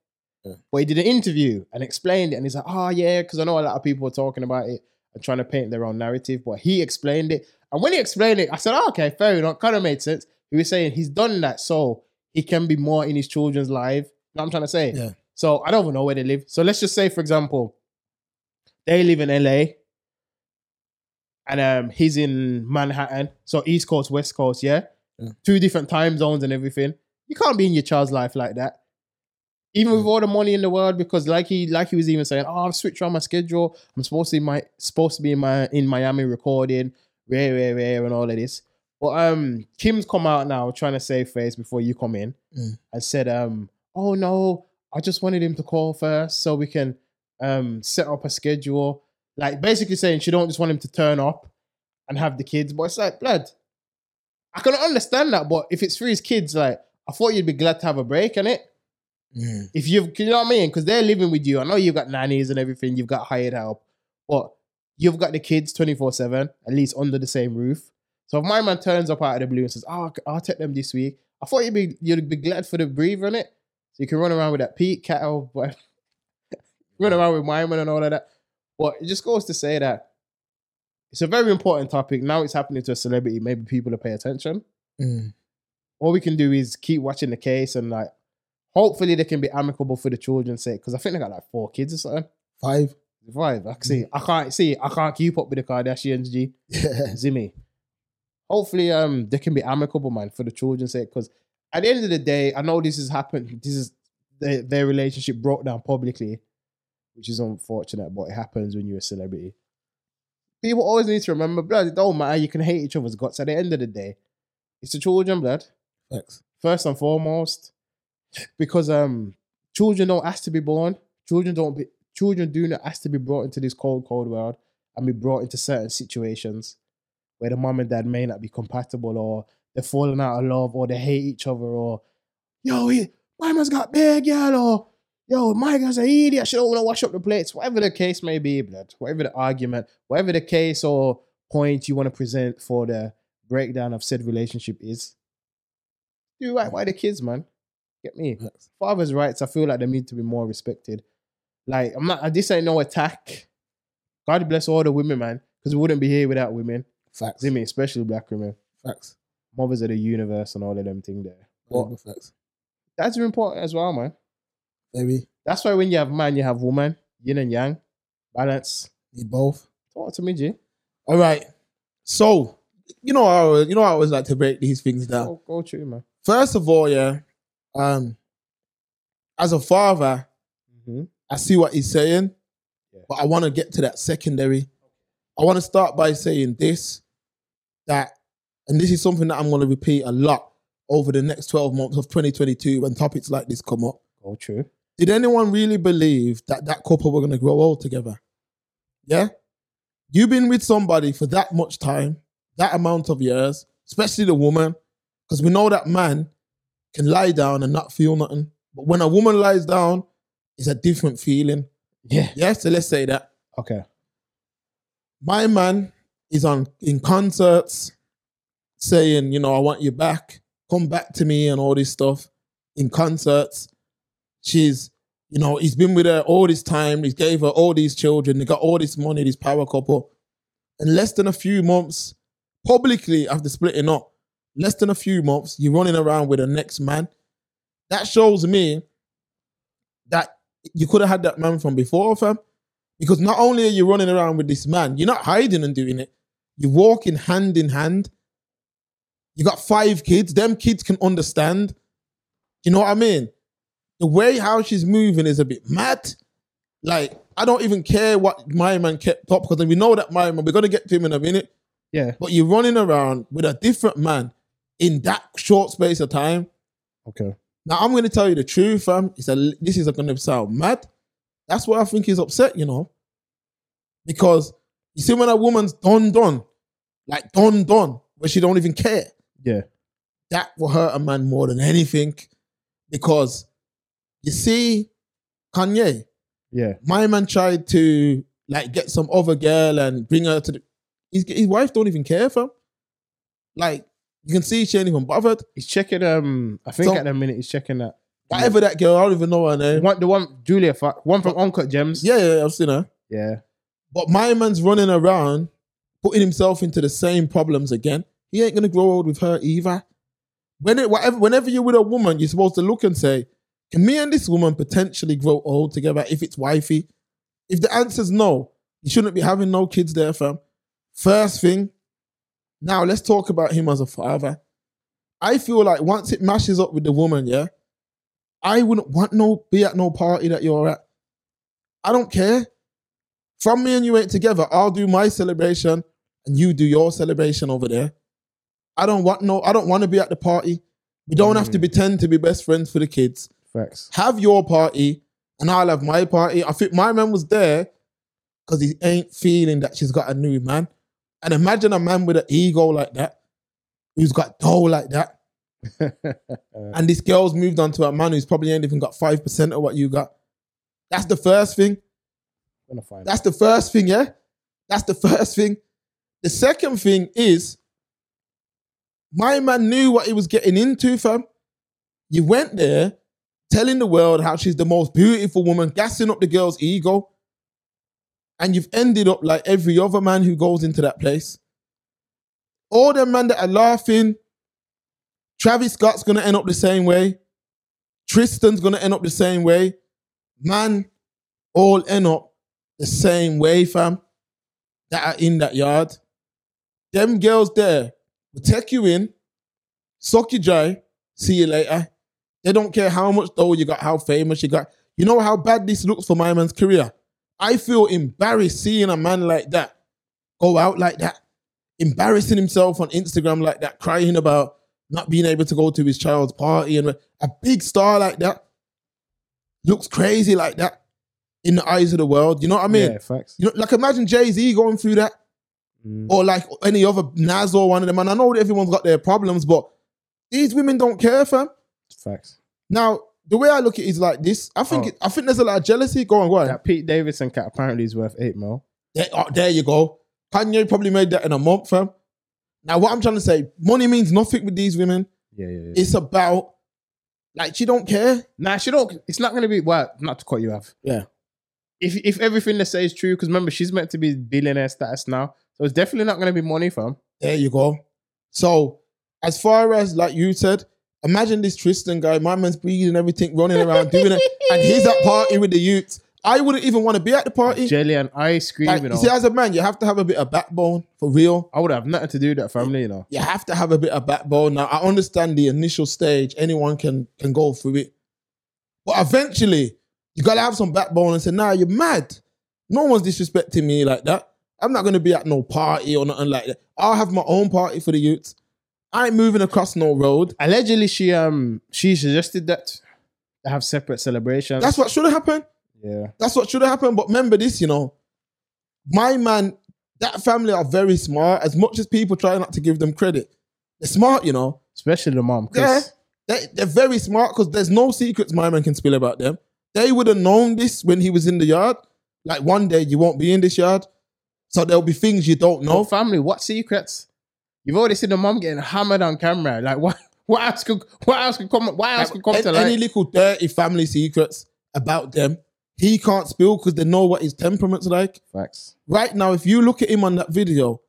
Yeah. But he did an interview and explained it, and he's like, "Oh yeah," because I know a lot of people were talking about it and trying to paint their own narrative. But he explained it, and when he explained it, I said, oh, "Okay, fair enough." Kind of made sense. He was saying he's done that so he can be more in his children's life. You know what I'm trying to say? Yeah. So I don't even know where they live. So let's just say, for example, they live in LA, and um, he's in Manhattan. So East Coast, West Coast, yeah? Yeah. two different time zones and everything. You can't be in your child's life like that. Even with all the money in the world, because like he like he was even saying, oh, I've switched around my schedule. I'm supposed to be my supposed to be in my in Miami recording, rare, rare, rare, and all of this. But um, Kim's come out now trying to save face before you come in Mm. and said, um, oh no, I just wanted him to call first so we can um set up a schedule. Like basically saying she don't just want him to turn up and have the kids. But it's like, blood. I can understand that, but if it's for his kids, like I thought you'd be glad to have a break in it. Mm. If you've, you know what I mean? Because they're living with you. I know you've got nannies and everything. You've got hired help, but you've got the kids twenty four seven, at least under the same roof. So if my man turns up out of the blue and says, "Oh, I'll take them this week," I thought you'd be you'd be glad for the breather in it, so you can run around with that Pete cattle, but run around with my man and all of that. But it just goes to say that it's a very important topic. Now it's happening to a celebrity. Maybe people will pay attention. Mm. All we can do is keep watching the case and like, hopefully they can be amicable for the children's sake. Because I think they got like four kids or something. Five. Five. I can see. I can't see. I can't keep up with the Kardashians. G. Yeah. Zimmy. Hopefully, um, they can be amicable, man, for the children's sake. Because at the end of the day, I know this has happened. This is their, their relationship broke down publicly, which is unfortunate, but it happens when you're a celebrity. People always need to remember, blood. It don't matter. You can hate each other's guts. At the end of the day, it's the children, blood. Facts. First and foremost, because um, children don't ask to be born. Children don't be. Children do not ask to be brought into this cold, cold world and be brought into certain situations where the mom and dad may not be compatible or they're falling out of love or they hate each other or yo, he, my man's got big girl or yo, my guy's an idiot. She don't want to wash up the plates. Whatever the case may be, blood. Whatever the argument, whatever the case or point you want to present for the breakdown of said relationship is, do right by the kids, man. Get me. Fathers' rights, I feel like they need to be more respected. Like, I'm not, this ain't no attack. God bless all the women, man, because we wouldn't be here without women. Facts. I mean, especially black women, Facts. Mothers of the universe, and all of them thing there. But Very Facts. that's important as well, man. Maybe. That's why when you have man, you have woman, yin and yang, balance. Need both. Talk to me, G. All right. So, you know, I always, you know, I always like to break these things down. Go, go through, man. First of all, yeah, um, as a father, hmm I see what he's saying, Yeah. but I want to get to that secondary. I want to start by saying this that, and this is something that I'm going to repeat a lot over the next 12 months of 2022 when topics like this come up. Go true. Did anyone really believe that that couple were going to grow old together? Yeah? You've been with somebody for that much time, that amount of years, especially the woman, because we know that man can lie down and not feel nothing. But when a woman lies down, it's a different feeling. Yeah. Yeah, so let's say that. Okay. My man is on in concerts saying, you know, I want you back, come back to me, and all this stuff in concerts. she's, you know, he's been with her all this time. He's gave her all these children. They got all this money, this power couple. In less than a few months, publicly after splitting up, less than a few months, you're running around with the next man. That shows me that you could have had that man from before, fam. Because not only are you running around with this man, you're not hiding and doing it. You're walking hand in hand. You got five kids. Them kids can understand. You know what I mean? The way how she's moving is a bit mad. Like, I don't even care what my man kept up because we know that my man, we're going to get to him in a minute. Yeah. But you're running around with a different man in that short space of time. Okay. Now I'm going to tell you the truth, fam. It's a, this is going to sound mad. That's why I think he's upset, you know, because you see when a woman's done done, like done done, where she don't even care, Yeah. that will hurt a man more than anything, because you see, Kanye, Yeah. my man tried to like get some other girl and bring her to the. His, his wife don't even care, fam. Like you can see she ain't even bothered. He's checking. Um, I think So- at the minute he's checking that. Whatever that girl, I don't even know her name. One, the one Julia, Fox, one from Uncut Gems. Yeah, yeah, I've seen her. Yeah. But my man's running around, putting himself into the same problems again. He ain't gonna grow old with her either. When it, whatever, whenever you're with a woman, you're supposed to look and say, "Can me and this woman potentially grow old together?" If it's wifey, if the answer's no, you shouldn't be having no kids there, fam. First thing. Now let's talk about him as a father. I feel like once it mashes up with the woman, yeah, I wouldn't want no be at no party that you're at. I don't care. From me and you ain't together, I'll do my celebration and you do your celebration over there. I don't want no, I don't want to be at the party. We don't have to Mm. pretend to be best friends for the kids. Facts. Have your party and I'll have my party. I think my man was there because he ain't feeling that she's got a new man. And imagine a man with an ego like that, who's got dough like that. and this girl's moved on to a man who's probably ain't even got 5% of what you got. That's the first thing. That's the first thing, yeah? That's the first thing. The second thing is my man knew what he was getting into, fam. You went there telling the world how she's the most beautiful woman, gassing up the girl's ego. And you've ended up like every other man who goes into that place. All the men that are laughing, Travis Scott's gonna end up the same way. Tristan's gonna end up the same way. Man, all end up the same way, fam, that are in that yard. Them girls there will take you in, suck you dry, see you later. They don't care how much dough you got, how famous you got. You know how bad this looks for my man's career? I feel embarrassed seeing a man like that go out like that, embarrassing himself on Instagram like that, crying about not being able to go to his child's party. And a big star like that looks crazy like that in the eyes of the world. You know what I mean? yeah, facts. You know, like imagine Jay Z going through that, Mm. or like any other Nas or one of them. And I know everyone's got their problems, but these women don't care, fam. Facts. Now, the way I look at it is like this. I think Oh. it, I think there's a lot of jealousy. Go on, go on. That Pete Davidson cat apparently is worth eight mil. There, oh, there you go. Kanye probably made that in a month, fam. Now, what I'm trying to say, money means nothing with these women. Yeah, yeah, yeah. It's about like she don't care. Nah, she don't. It's not gonna be. Well, not to cut you off. Yeah. If if everything they say is true, because remember she's meant to be billionaire status now, so it's definitely not gonna be money fam. There you go. So, as far as like you said, imagine this Tristan guy, my man's breathing everything, running around doing it, and he's at party with the youths. I wouldn't even want to be at the party. Jelly and ice cream, Like, you know. see, as a man, you have to have a bit of backbone for real. I would have nothing to do with that family, you know. You have to have a bit of backbone. Now, I understand the initial stage; anyone can can go through it, but eventually, you gotta have some backbone and say, "Nah, you're mad. No one's disrespecting me like that. I'm not gonna be at no party or nothing like that. I'll have my own party for the youths. I ain't moving across no road. Allegedly, she um she suggested that to have separate celebrations. That's what should have happened. yeah. That's what should have happened. But remember this, you know, my man, that family are very smart. As much as people try not to give them credit, they're smart, you know. Especially the mom. Yeah, they, they're very smart because there's no secrets my man can spill about them. They would have known this when he was in the yard. Like one day you won't be in this yard, so there'll be things you don't No know. family. What secrets? You've already seen the mom getting hammered on camera. Like what? what else could what else could come what else could come Any, to light? any little dirty family secrets about them, he can't spill because they know what his temperament's like. Facts. Right now, if you look at him on that video,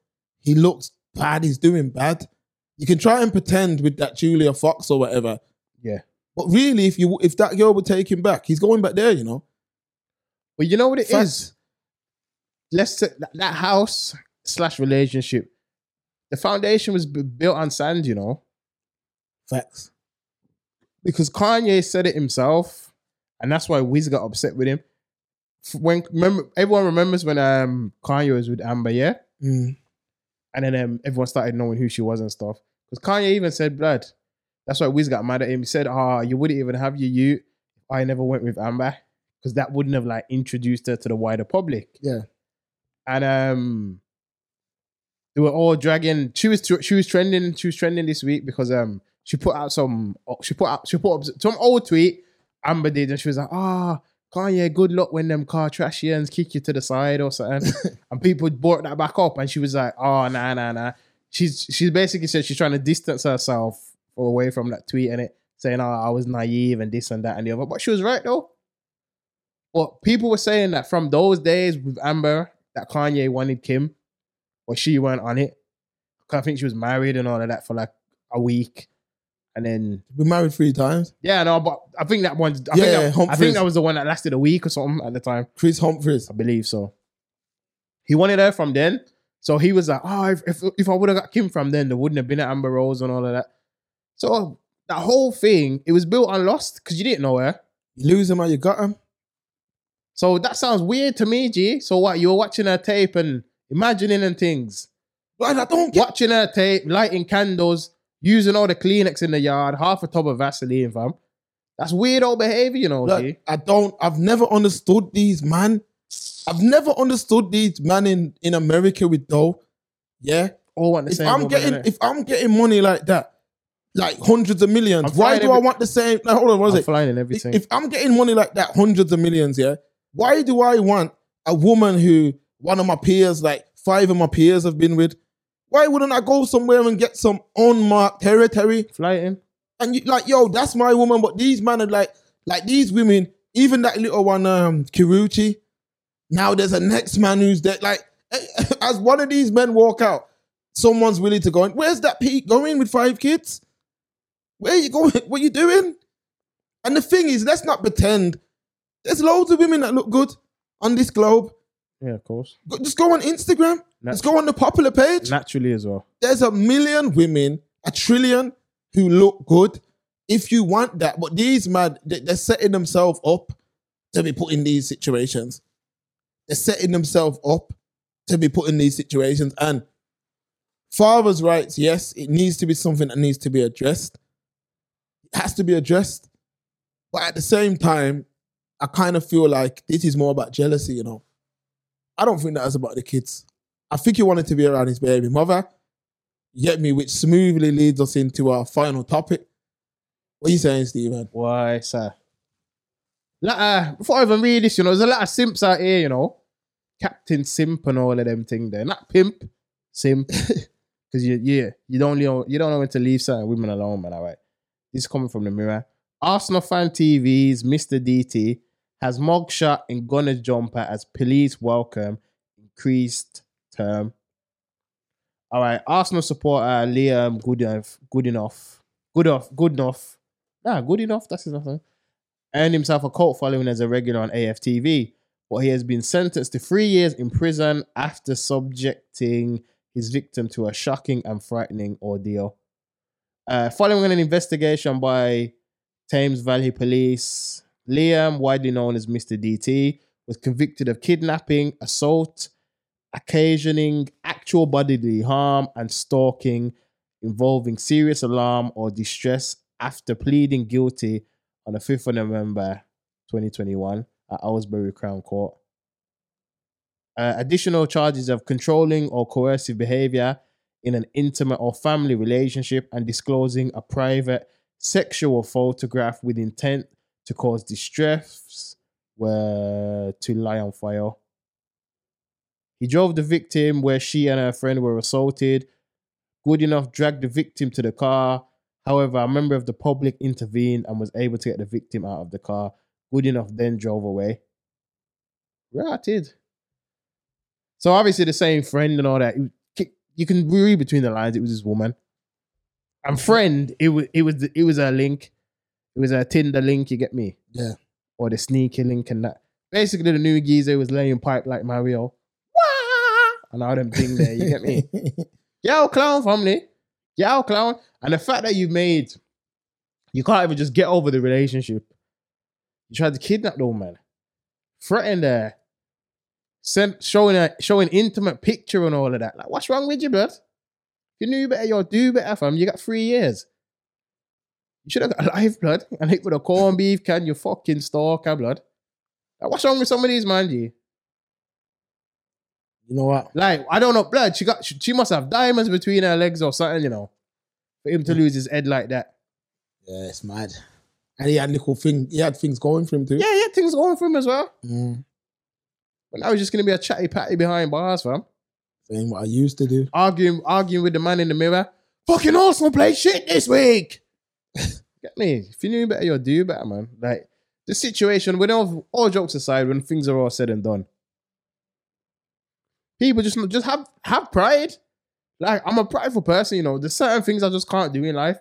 he looks bad. He's doing bad. You can try and pretend with that Julia Fox or whatever, Yeah. but really, if you if that girl would take him back, he's going back there. You know, But you know what it is? Let's say that, that house slash relationship. The foundation was b- built on sand, you know, facts. because Kanye said it himself, and that's why Wiz got upset with him. When remember, everyone remembers when um Kanye was with Amber, yeah, Mm. and then um, everyone started knowing who she was and stuff. Because Kanye even said, "Blood." That's why Wiz got mad at him. He said, "Ah, you wouldn't even have your you if I never went with Amber, because that wouldn't have like introduced her to the wider public." Yeah. And um, they were all dragging. She was she was trending. She was trending this week because um she put out some she put out she put up some old tweet Amber did, and she was like, "Ah, Kanye, good luck when them car trashians kick you to the side or something." and people brought that back up, and she was like, "Oh, nah, nah, nah." She's she's basically said she's trying to distance herself away from that tweet and it saying, "Oh, I was naive and this and that and the other," but she was right though. But people were saying that from those days with Amber, that Kanye wanted Kim, but she weren't on it. I think she was married and all of that for like a week, and then Been married three times. yeah, no, but I think that one, I, Yeah, think, that, I think that was the one that lasted a week or something at the time. Kris Humphries. I believe so. He wanted her from then, so he was like, "Oh, if if, if I would have got Kim from then, there wouldn't have been an Amber Rose and all of that." So that whole thing, it was built on Lost because you didn't know her. You lose him or you got him. So that sounds weird to me, G. So what? You were watching her tape and imagining and things, Like, I don't get. watching her tape, lighting candles, using all the Kleenex in the yard, half a tub of Vaseline, fam. That's weird old behavior, you know, G. Like, I don't. I've never understood these man. I've never understood these man in in America with dough. Yeah. All want the If same. I'm woman, getting innit? if I'm getting money like that, like hundreds of millions, I'm why flying do I want the same? Hold on, what was I'm it? flying in everything. if I'm getting money like that, hundreds of millions, yeah, why do I want a woman who one of my peers, like five of my peers, have been with? Why wouldn't I go somewhere and get some unmarked territory? Flying. And you like, yo, that's my woman. But these men are like, like these women, even that little one, um, Kiruchi. Now there's a next man who's dead. Like, as one of these men walk out, someone's willing to go in. Where's that Pete going with five kids? Where are you going? What are you doing? And the thing is, let's not pretend. There's loads of women that look good on this globe. Yeah, of course. Go- Just go on Instagram. Let's go on the popular page naturally as well. there's a million women, a trillion who look good. If you want that, but these man, they- they're setting themselves up to be put in these situations. They're setting themselves up to be put in these situations. And father's rights, yes, it needs to be something that needs to be addressed. It has to be addressed. But at the same time, I kind of feel like this is more about jealousy, you know. I don't think that's about the kids. I think he wanted to be around his baby mother. Get me, which smoothly leads us into our final topic. What are you saying, Stephen? Why, sir? Like, uh, before I even read this, you know, there's a lot of simps out here, you know. Captain Simp and all of them thing there. Not pimp, simp. Because you, yeah, you don't know, you don't know when to leave certain women alone, man. All right. This is coming from the mirror. Arsenal fan TV's Mr. DT has mugshot in Gunner's jumper as police welcome increased term. All right, Arsenal supporter Liam Goodenough, good enough, good enough, good enough. Nah, good enough. That's his. Earned himself a cult following as a regular on AFTV, but he has been sentenced to three years in prison after subjecting his victim to a shocking and frightening ordeal. Uh, following an investigation by Thames Valley Police, Liam, widely known as Mr. DT, was convicted of kidnapping, assault, occasioning actual bodily harm, and stalking involving serious alarm or distress after pleading guilty on the 5th of November 2021 at Aylesbury Crown Court. Uh, additional charges of controlling or coercive behavior in an intimate or family relationship and disclosing a private sexual photograph with intent to cause distress were to lie on file. He drove the victim where she and her friend were assaulted. Goodenough dragged the victim to the car. However, a member of the public intervened and was able to get the victim out of the car. Goodenough then drove away. Ratted. So obviously the same friend and all that. You can read between the lines. It was this woman. And friend, it was it was it was a link. It was a Tinder link. You get me? Yeah. Or the sneaky link and that. Basically, the new geezer was laying pipe like Mario. Wah! And all them thing there. You get me? Yo, clown family. Yo, clown. And the fact that you've made, you can't even just get over the relationship. You tried to kidnap the woman, threatened her, sent showing a showing intimate picture and all of that. Like, what's wrong with you, blood? You knew better, you'll do better, fam. You got three years. You should have got a life, blood. And hit with a corned beef can, you fucking stalker, blood. Like, what's wrong with some of these, man, G? You know what? Like, I don't know, blood. She got she, she must have diamonds between her legs or something, you know. For him to lose his head like that. Yeah, it's mad. And he had little thing. He had things going for him too. Yeah, yeah, things going for him as well. Mm, But now he's just gonna be a chatty patty behind bars, fam. same what I used to do. Arguing, arguing with the man in the mirror. Fucking Arsenal play shit this week. Get me? If you knew better, you'll do better, man. Like the situation, when all, all jokes aside, when things are all said and done, people just just have have pride. Like I'm a prideful person, you know. There's certain things I just can't do in life.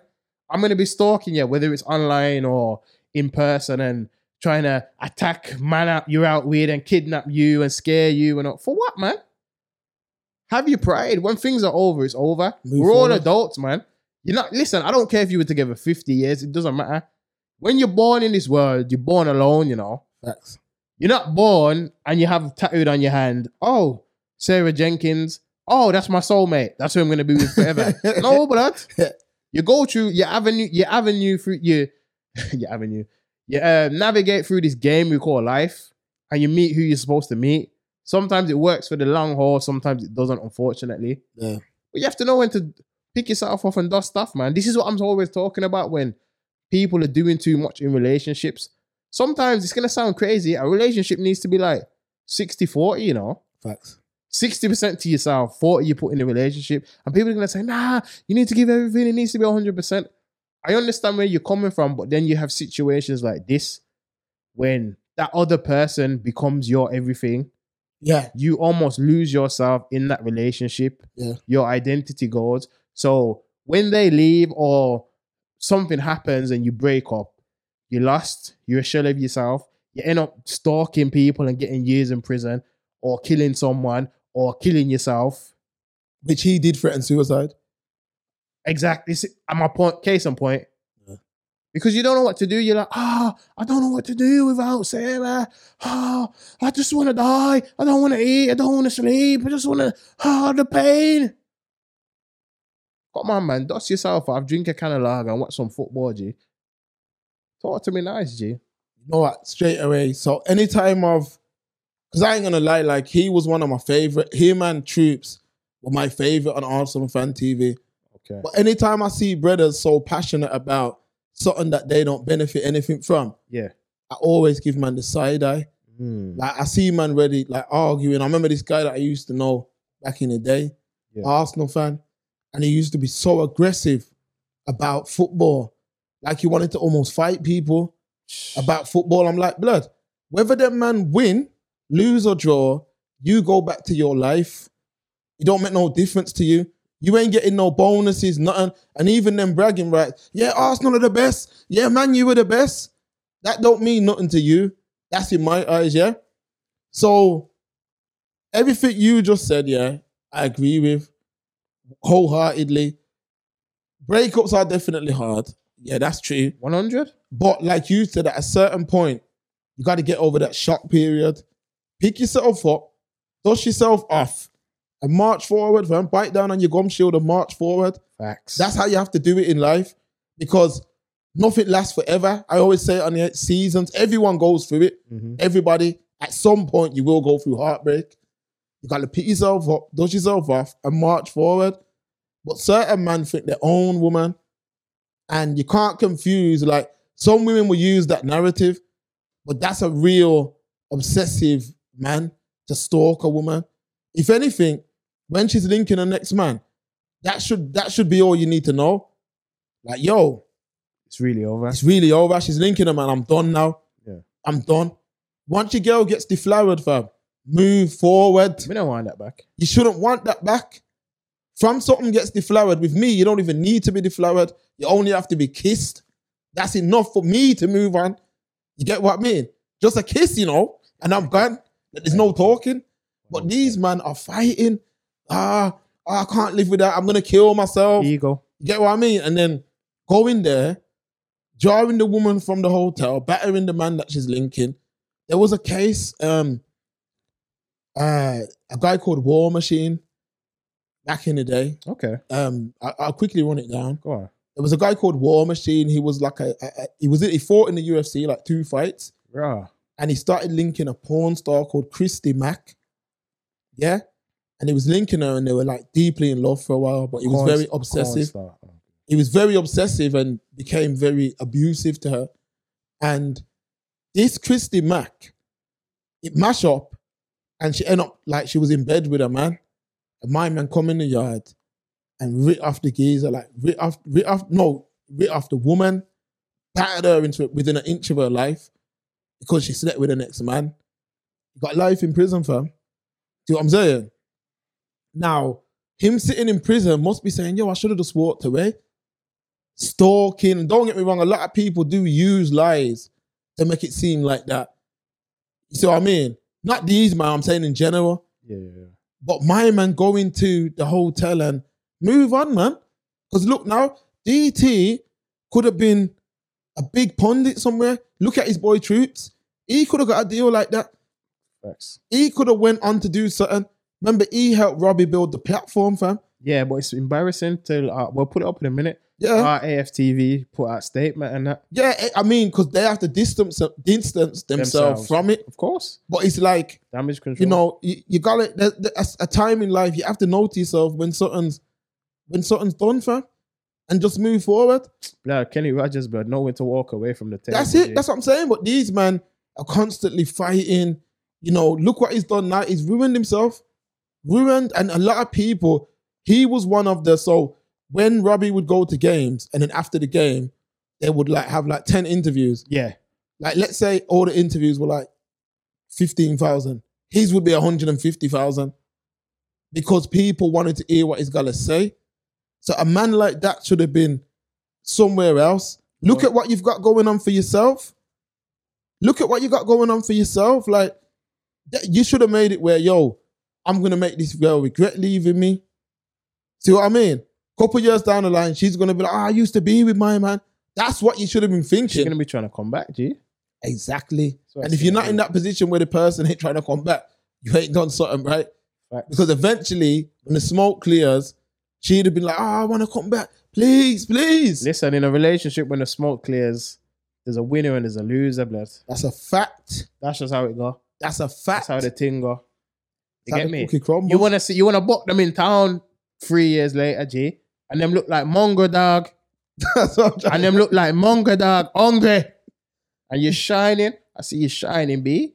I'm gonna be stalking you, whether it's online or in person, and trying to attack man up you out weird and kidnap you and scare you and all. for what, man? Have your pride. When things are over, it's over. Move We're all adults, man. You're not listen, I don't care if you were together 50 years, it doesn't matter. When you're born in this world, you're born alone, you know. Facts. You're not born and you have tattooed on your hand, oh, Sarah Jenkins. Oh, that's my soulmate. That's who I'm gonna be with forever. no, blood. You go through your avenue, your avenue through your your avenue. You uh, navigate through this game we call life, and you meet who you're supposed to meet. Sometimes it works for the long haul, sometimes it doesn't, unfortunately. Yeah. But you have to know when to pick yourself off and dust stuff, man. This is what I'm always talking about when people are doing too much in relationships. Sometimes it's gonna sound crazy. A relationship needs to be like 60-40, you know. Facts. 60% to yourself, 40 you put in the relationship. And people are gonna say, nah, you need to give everything, it needs to be 100%. I understand where you're coming from, but then you have situations like this when that other person becomes your everything. Yeah. You almost lose yourself in that relationship. Yeah. Your identity goes. So when they leave or something happens and you break up, you lost, you're a shell of yourself. You end up stalking people and getting years in prison or killing someone or killing yourself. Which he did threaten suicide. Exactly. And my point, case in point. Because you don't know what to do. You're like, ah, I don't know what to do without Sarah. Ah, I just want to die. I don't want to eat. I don't want to sleep. I just want to, ah, the pain. Come on, man. Dust yourself off. Drink a can of lager and watch some football, G. Talk to me nice, G. You know what? Straight away. So anytime of, because I ain't gonna lie, like he was one of my favorite. Him and Troopz were my favorite on Arsenal fan TV. Okay. But anytime I see brothers so passionate about something that they don't benefit anything from, Yeah. I always give man the side eye. Mm. Like I see man ready, like arguing. I remember this guy that I used to know back in the day, Yeah. Arsenal fan, and he used to be so aggressive about football. Like he wanted to almost fight people about football. I'm like, blood, whether them man win, lose or draw, you go back to your life. It don't make no difference to you. You ain't getting no bonuses, nothing. And even them bragging rights. Yeah, Arsenal are the best. Yeah, man, you were the best. That don't mean nothing to you. That's in my eyes, yeah. So everything you just said, yeah, I agree with wholeheartedly. Breakups are definitely hard. Yeah, that's true. 100? But like you said, at a certain point, you got to get over that shock period. Pick yourself up, dust yourself off, and march forward, fam. Bite down on your gum shield and march forward. Facts. That's how you have to do it in life because nothing lasts forever. I always say it on the seasons, everyone goes through it. Mhm. Everybody, at some point, you will go through heartbreak. You got to pick yourself up, dust yourself off, and march forward. But certain men think their own woman, and you can't confuse. Like some women will use that narrative, but that's a real obsessive man to stalk a woman. If anything, when she's linking the next man, that should that should be all you need to know. Like, yo, It's really over. it's really over. She's linking them, and I'm done now. Yeah. I'm done. Once your girl gets deflowered, fam, move forward. We don't want that back. You shouldn't want that back. From something gets deflowered, with me, you don't even need to be deflowered. You only have to be kissed. That's enough for me to move on. You get what I mean? Just a kiss, you know, and I'm gone. There's no talking. But these men are fighting. Ah, I can't live with that. I'm gonna kill myself. Ego. You get what I mean? And then going there, jarring the woman from the hotel, battering the man that she's linking. There was a case, um, uh, a guy called War Machine back in the day. Okay. Um, I, I'll quickly run it down. Go on. There was a guy called War Machine. He was like a, a, a he was he fought in the UFC like two fights, Rah. and he started linking a porn star called Christy Mack. Yeah, and he was linking her, and they were like deeply in love for a while, but he was very obsessive star. he was very obsessive and became very abusive to her. And this Christy Mack, it mash up, and she end up like she was in bed with a man. And my man come in the yard and rit off the geezer, like rit off, rit off, no, rit off the woman, battered her into within an inch of her life because she slept with the next man. Got life in prison, fam. See what I'm saying? Now, him sitting in prison must be saying, yo, I should have just walked away stalking. Don't get me wrong, a lot of people do use lies to make it seem like that. You see what I mean? Not these, man. I'm saying in general. Yeah, yeah, yeah. But my man going to the hotel and move on, man. Because look now, DT could have been a big pundit somewhere. Look at his boy Troopz. He could have got a deal like that. Facts. He could have went on to do something. Remember, he helped Robbie build the platform, fam. Yeah, but it's embarrassing to. Uh, we'll put it up in a minute. Yeah. Our AFTV put out statement and that. Yeah, I mean, because they have to distance distance themselves, Themselves. from it. Of course, But it's like damage control. you know, you, you got it. There's, there's a time in life you have to know to yourself when something's when something's done, fam, and just move forward. Yeah, Kenny Rogers, but Know when to walk away from the table. That's it. That's what I'm saying. But these men are constantly fighting. You know, look what he's done now. He's ruined himself, ruined, and a lot of people. He was one of the so when Robbie would go to games, and then after the game, they would like have like ten interviews. yeah. Like let's say all the interviews were like fifteen thousand. His would be one hundred and fifty thousand because people wanted to hear what he's gonna say. So a man like that should have been somewhere else. Look at what you've got going on for yourself. Look at what you got going on for yourself. Like you should have made it where yo, I'm gonna make this girl regret leaving me. See what I mean? Couple years down the line, she's gonna be like, oh, I used to be with my man. That's what you should have been thinking. She's gonna be trying to come back, G. Exactly. And if you're not in that position where the person ain't trying to come back, you ain't done something right. Facts. Because eventually, when the smoke clears, she'd have been like, "Oh, I want to come back, please, please." Listen, in a relationship, when the smoke clears, there's a winner and there's a loser, blood. That's a fact. That's just how it go. That's a That's fact. how the thing go. You get me? You wanna see? You wanna book them in town three years later, G, and them look like mongo dog, That's what I'm trying and them look like mongo dog, hungry, and you're shining. I see you shining, B.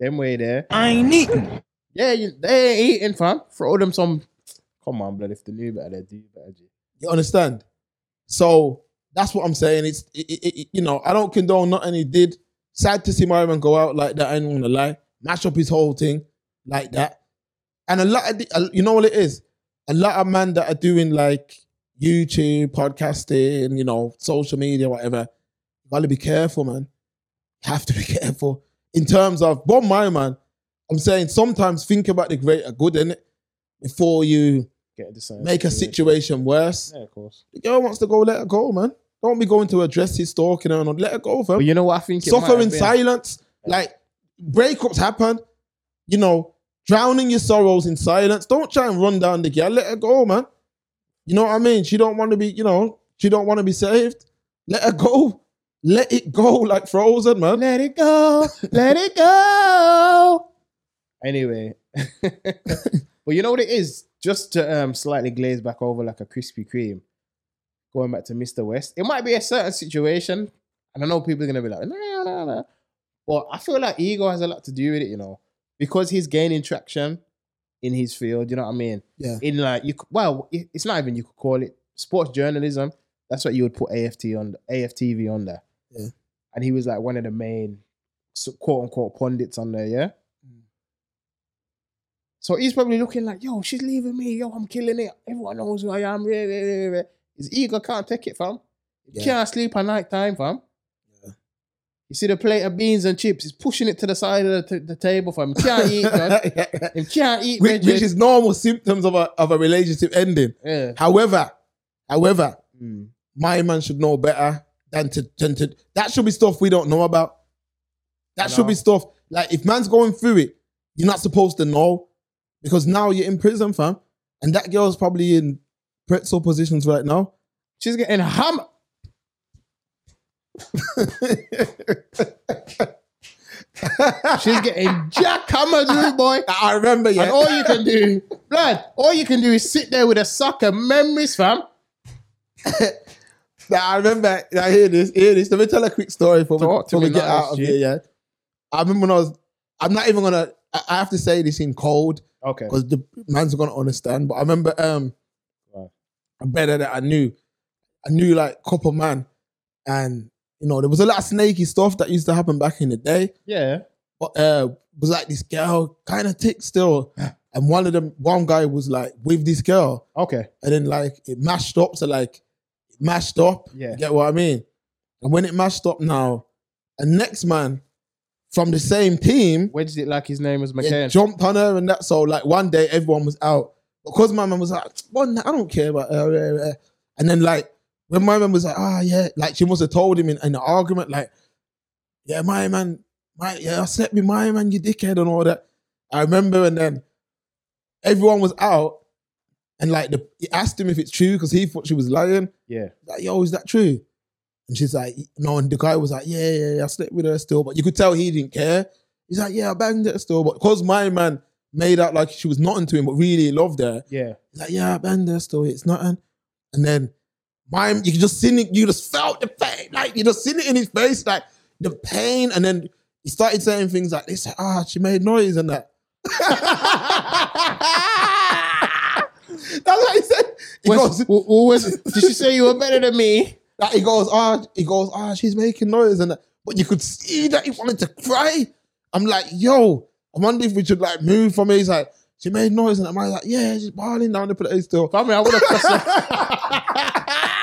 Them way there. I ain't eating. Yeah, you, they ain't eating, fam. Throw them some. Come on, blood. If they knew better, they do better, G. You understand? So that's what I'm saying. It's it, it, it- you know I don't condone nothing he did. Sad to see Myron go out like that. I ain't gonna lie. Mash up his whole thing like that. And a lot of the, uh, you know what it is. A lot of men that are doing like YouTube, podcasting, you know, social media, whatever. You gotta be careful, man. You have to be careful in terms of Bob my man. I'm saying sometimes think about the greater good in it before you Get same make a situation worse. Yeah, of course. The girl wants to go, let her go, man. Don't be going to address his stalking her and let her go, fam. But you know what I think? Suffer in silence. Like breakups happen. You know, drowning your sorrows in silence. Don't try and run down the girl. Let her go, man. You know what I mean? She don't want to be, you know, she don't want to be saved. Let her go. Let it go like frozen, man. Let it go. Let it go. Anyway. but you know what it is? Just to um, slightly glaze back over like a Krispy Kreme, going back to Mr. West, it might be a certain situation. And I know people are to be like, no, no, no. But I feel like ego has a lot to do with it, you know, because he's gaining traction in his field. You know what I mean? Yeah. In like, you, well, it's not even you could call it sports journalism. That's what you would put AFT on AFTV on there. Yeah. And he was like one of the main quote unquote pundits on there, yeah. Mm. So he's probably looking like, yo, she's leaving me, yo, I'm killing it. Everyone knows who I am. His ego can't take it, fam. Yeah. can't sleep at night time, fam. Yeah. You see the plate of beans and chips, he's pushing it to the side of the, t- the table, fam. He can't eat, man. He can't eat, which, which is normal symptoms of a of a relationship ending. yeah. However, however, Mm. my man should know better than to, than to that should be stuff we don't know about. That should be stuff like if man's going through it, you're not supposed to know because now you're in prison, fam, and that girl's probably in pretzel positions right now. She's getting hammered. She's getting jackhammered, boy. I remember, yeah. And all you can do, blood, all you can do is sit there with a suck of memories, fam. Nah, I remember. I hear this. Hear this. Let me tell a quick story before we, Talk to before we get nice, out of here. Yeah, I remember when I was. I'm not even gonna. I I have to say this in cold. Okay. because the man's gonna understand. But I remember um Right. a better that I knew. I knew like couple man, and you know there was a lot of snaky stuff that used to happen back in the day. Yeah. But uh, was like this girl kind of tick still, and one of them, one guy was like with this girl, Okay. and then like it mashed up to like it mashed up. Yeah. You get what I mean? And when it mashed up now, a next man from the same team Wedged it like his name was yeah, jumped on her and that. So like one day everyone was out because my man was like, "Well, I don't care about her." eh, eh." And then like when my man was like, "Ah, yeah," like she must have told him in, in an argument, like, "Yeah, my man, my yeah, I slept with my man, you dickhead," and all that. I remember, and then everyone was out, and like the he asked him if it's true because he thought she was lying. yeah. Like, yo, is that true? And she's like, no. And the guy was like, yeah, yeah, yeah, I slept with her still. But you could tell he didn't care. He's like, yeah, I banged her still. But because my man made out like she was nothing to him, but really loved her, Yeah. he's like, yeah, I banged her still. It's nothing. And then my, you just seen it, you just felt the pain. Like, you just seen it in his face, like the pain. And then he started saying things like this, ah, she made noise and that. That's what he said. He Was, goes, who, who was? Did she say you were better than me? Like he goes, ah, he goes, ah, she's making noise, and that. but you could see that he wanted to cry. I'm like, yo, I wonder if we should like move from here. He's like, she made noise, and I'm like, yeah, she's balling down the place still. Family, I would have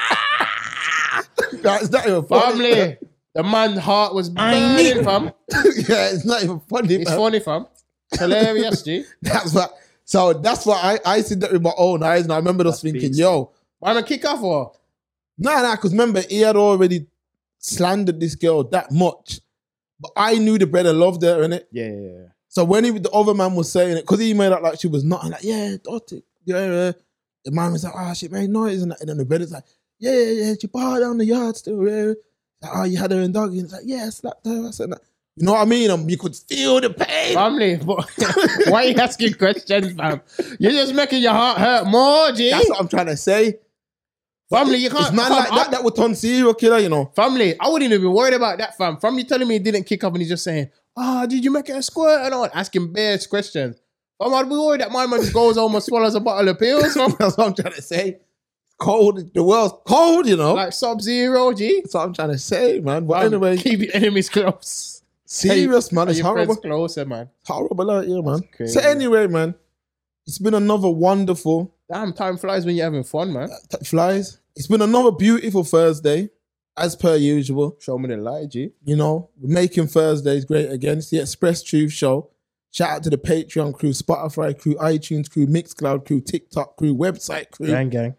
cussed her. That's not even funny. Family. The man's heart was burning, fam. yeah, it's not even funny. It's man. funny, fam. Hilarious, G. That's what. So that's what I I see that with my own eyes, and I remember just That's thinking, beast. yo, Why am I kick off or? nah, nah, because remember he had already slandered this girl that much, but I knew the brother loved her, innit? Yeah, yeah, yeah. So when he, the other man was saying it, because he made out like she was not, like, yeah, daughter, yeah, yeah. The man was like, oh, she made noise. And, and then the brother's like, yeah, yeah, yeah, she barred down the yard still, yeah. Like, oh, you had her in doggy. And it's like, yeah, I slapped her. I said that. You know what I mean? Um, you could feel the pain. Family, but why are you asking questions, fam? You're just making your heart hurt more, G. That's what I'm trying to say. Family, you can't. It's man fam, like that I- that would turn serial killer, you know. Family, I wouldn't even be worried about that, fam. From you telling me he didn't kick off and he's just saying, ah, did you make it a squirt and all? Asking bare questions. Fam, I'd be worried that my man goes home and swallows a bottle of pills, fam. That's what I'm trying to say. Cold, the world's cold, you know. Like Sub Zero, G. That's what I'm trying to say, man. But anyway, keep your enemies close. serious, man. It's your horrible. closer, man. Horrible out here, man. crazy. So anyway, man, it's been another wonderful Damn, time flies when you're having fun, man. t- flies. It's been another beautiful Thursday, as per usual. Show me the light, G. You know, we're making Thursdays great again. It's the Express Truth Show. Shout out to the Patreon crew, Spotify crew, iTunes crew, Mixcloud crew, TikTok crew, website crew, Gang Gang,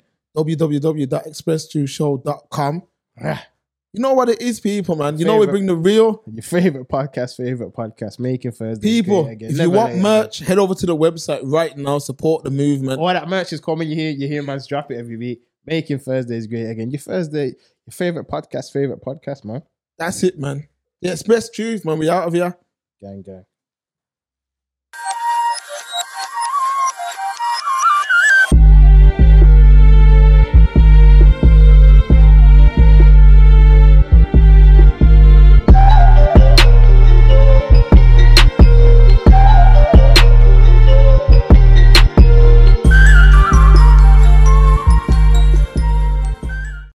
Ah, You know what it is, people, man. You know we bring the real Your favorite podcast, favorite podcast, making Thursday. people. If you want merch, head over to the website right now. Support the movement. all that merch is coming. You hear, you hear, man's drop it every week. Making Thursdays great again. Your Thursday, your favorite podcast, favorite podcast, man. That's it, man. The Express Truth, man. We out of here. Gang, gang.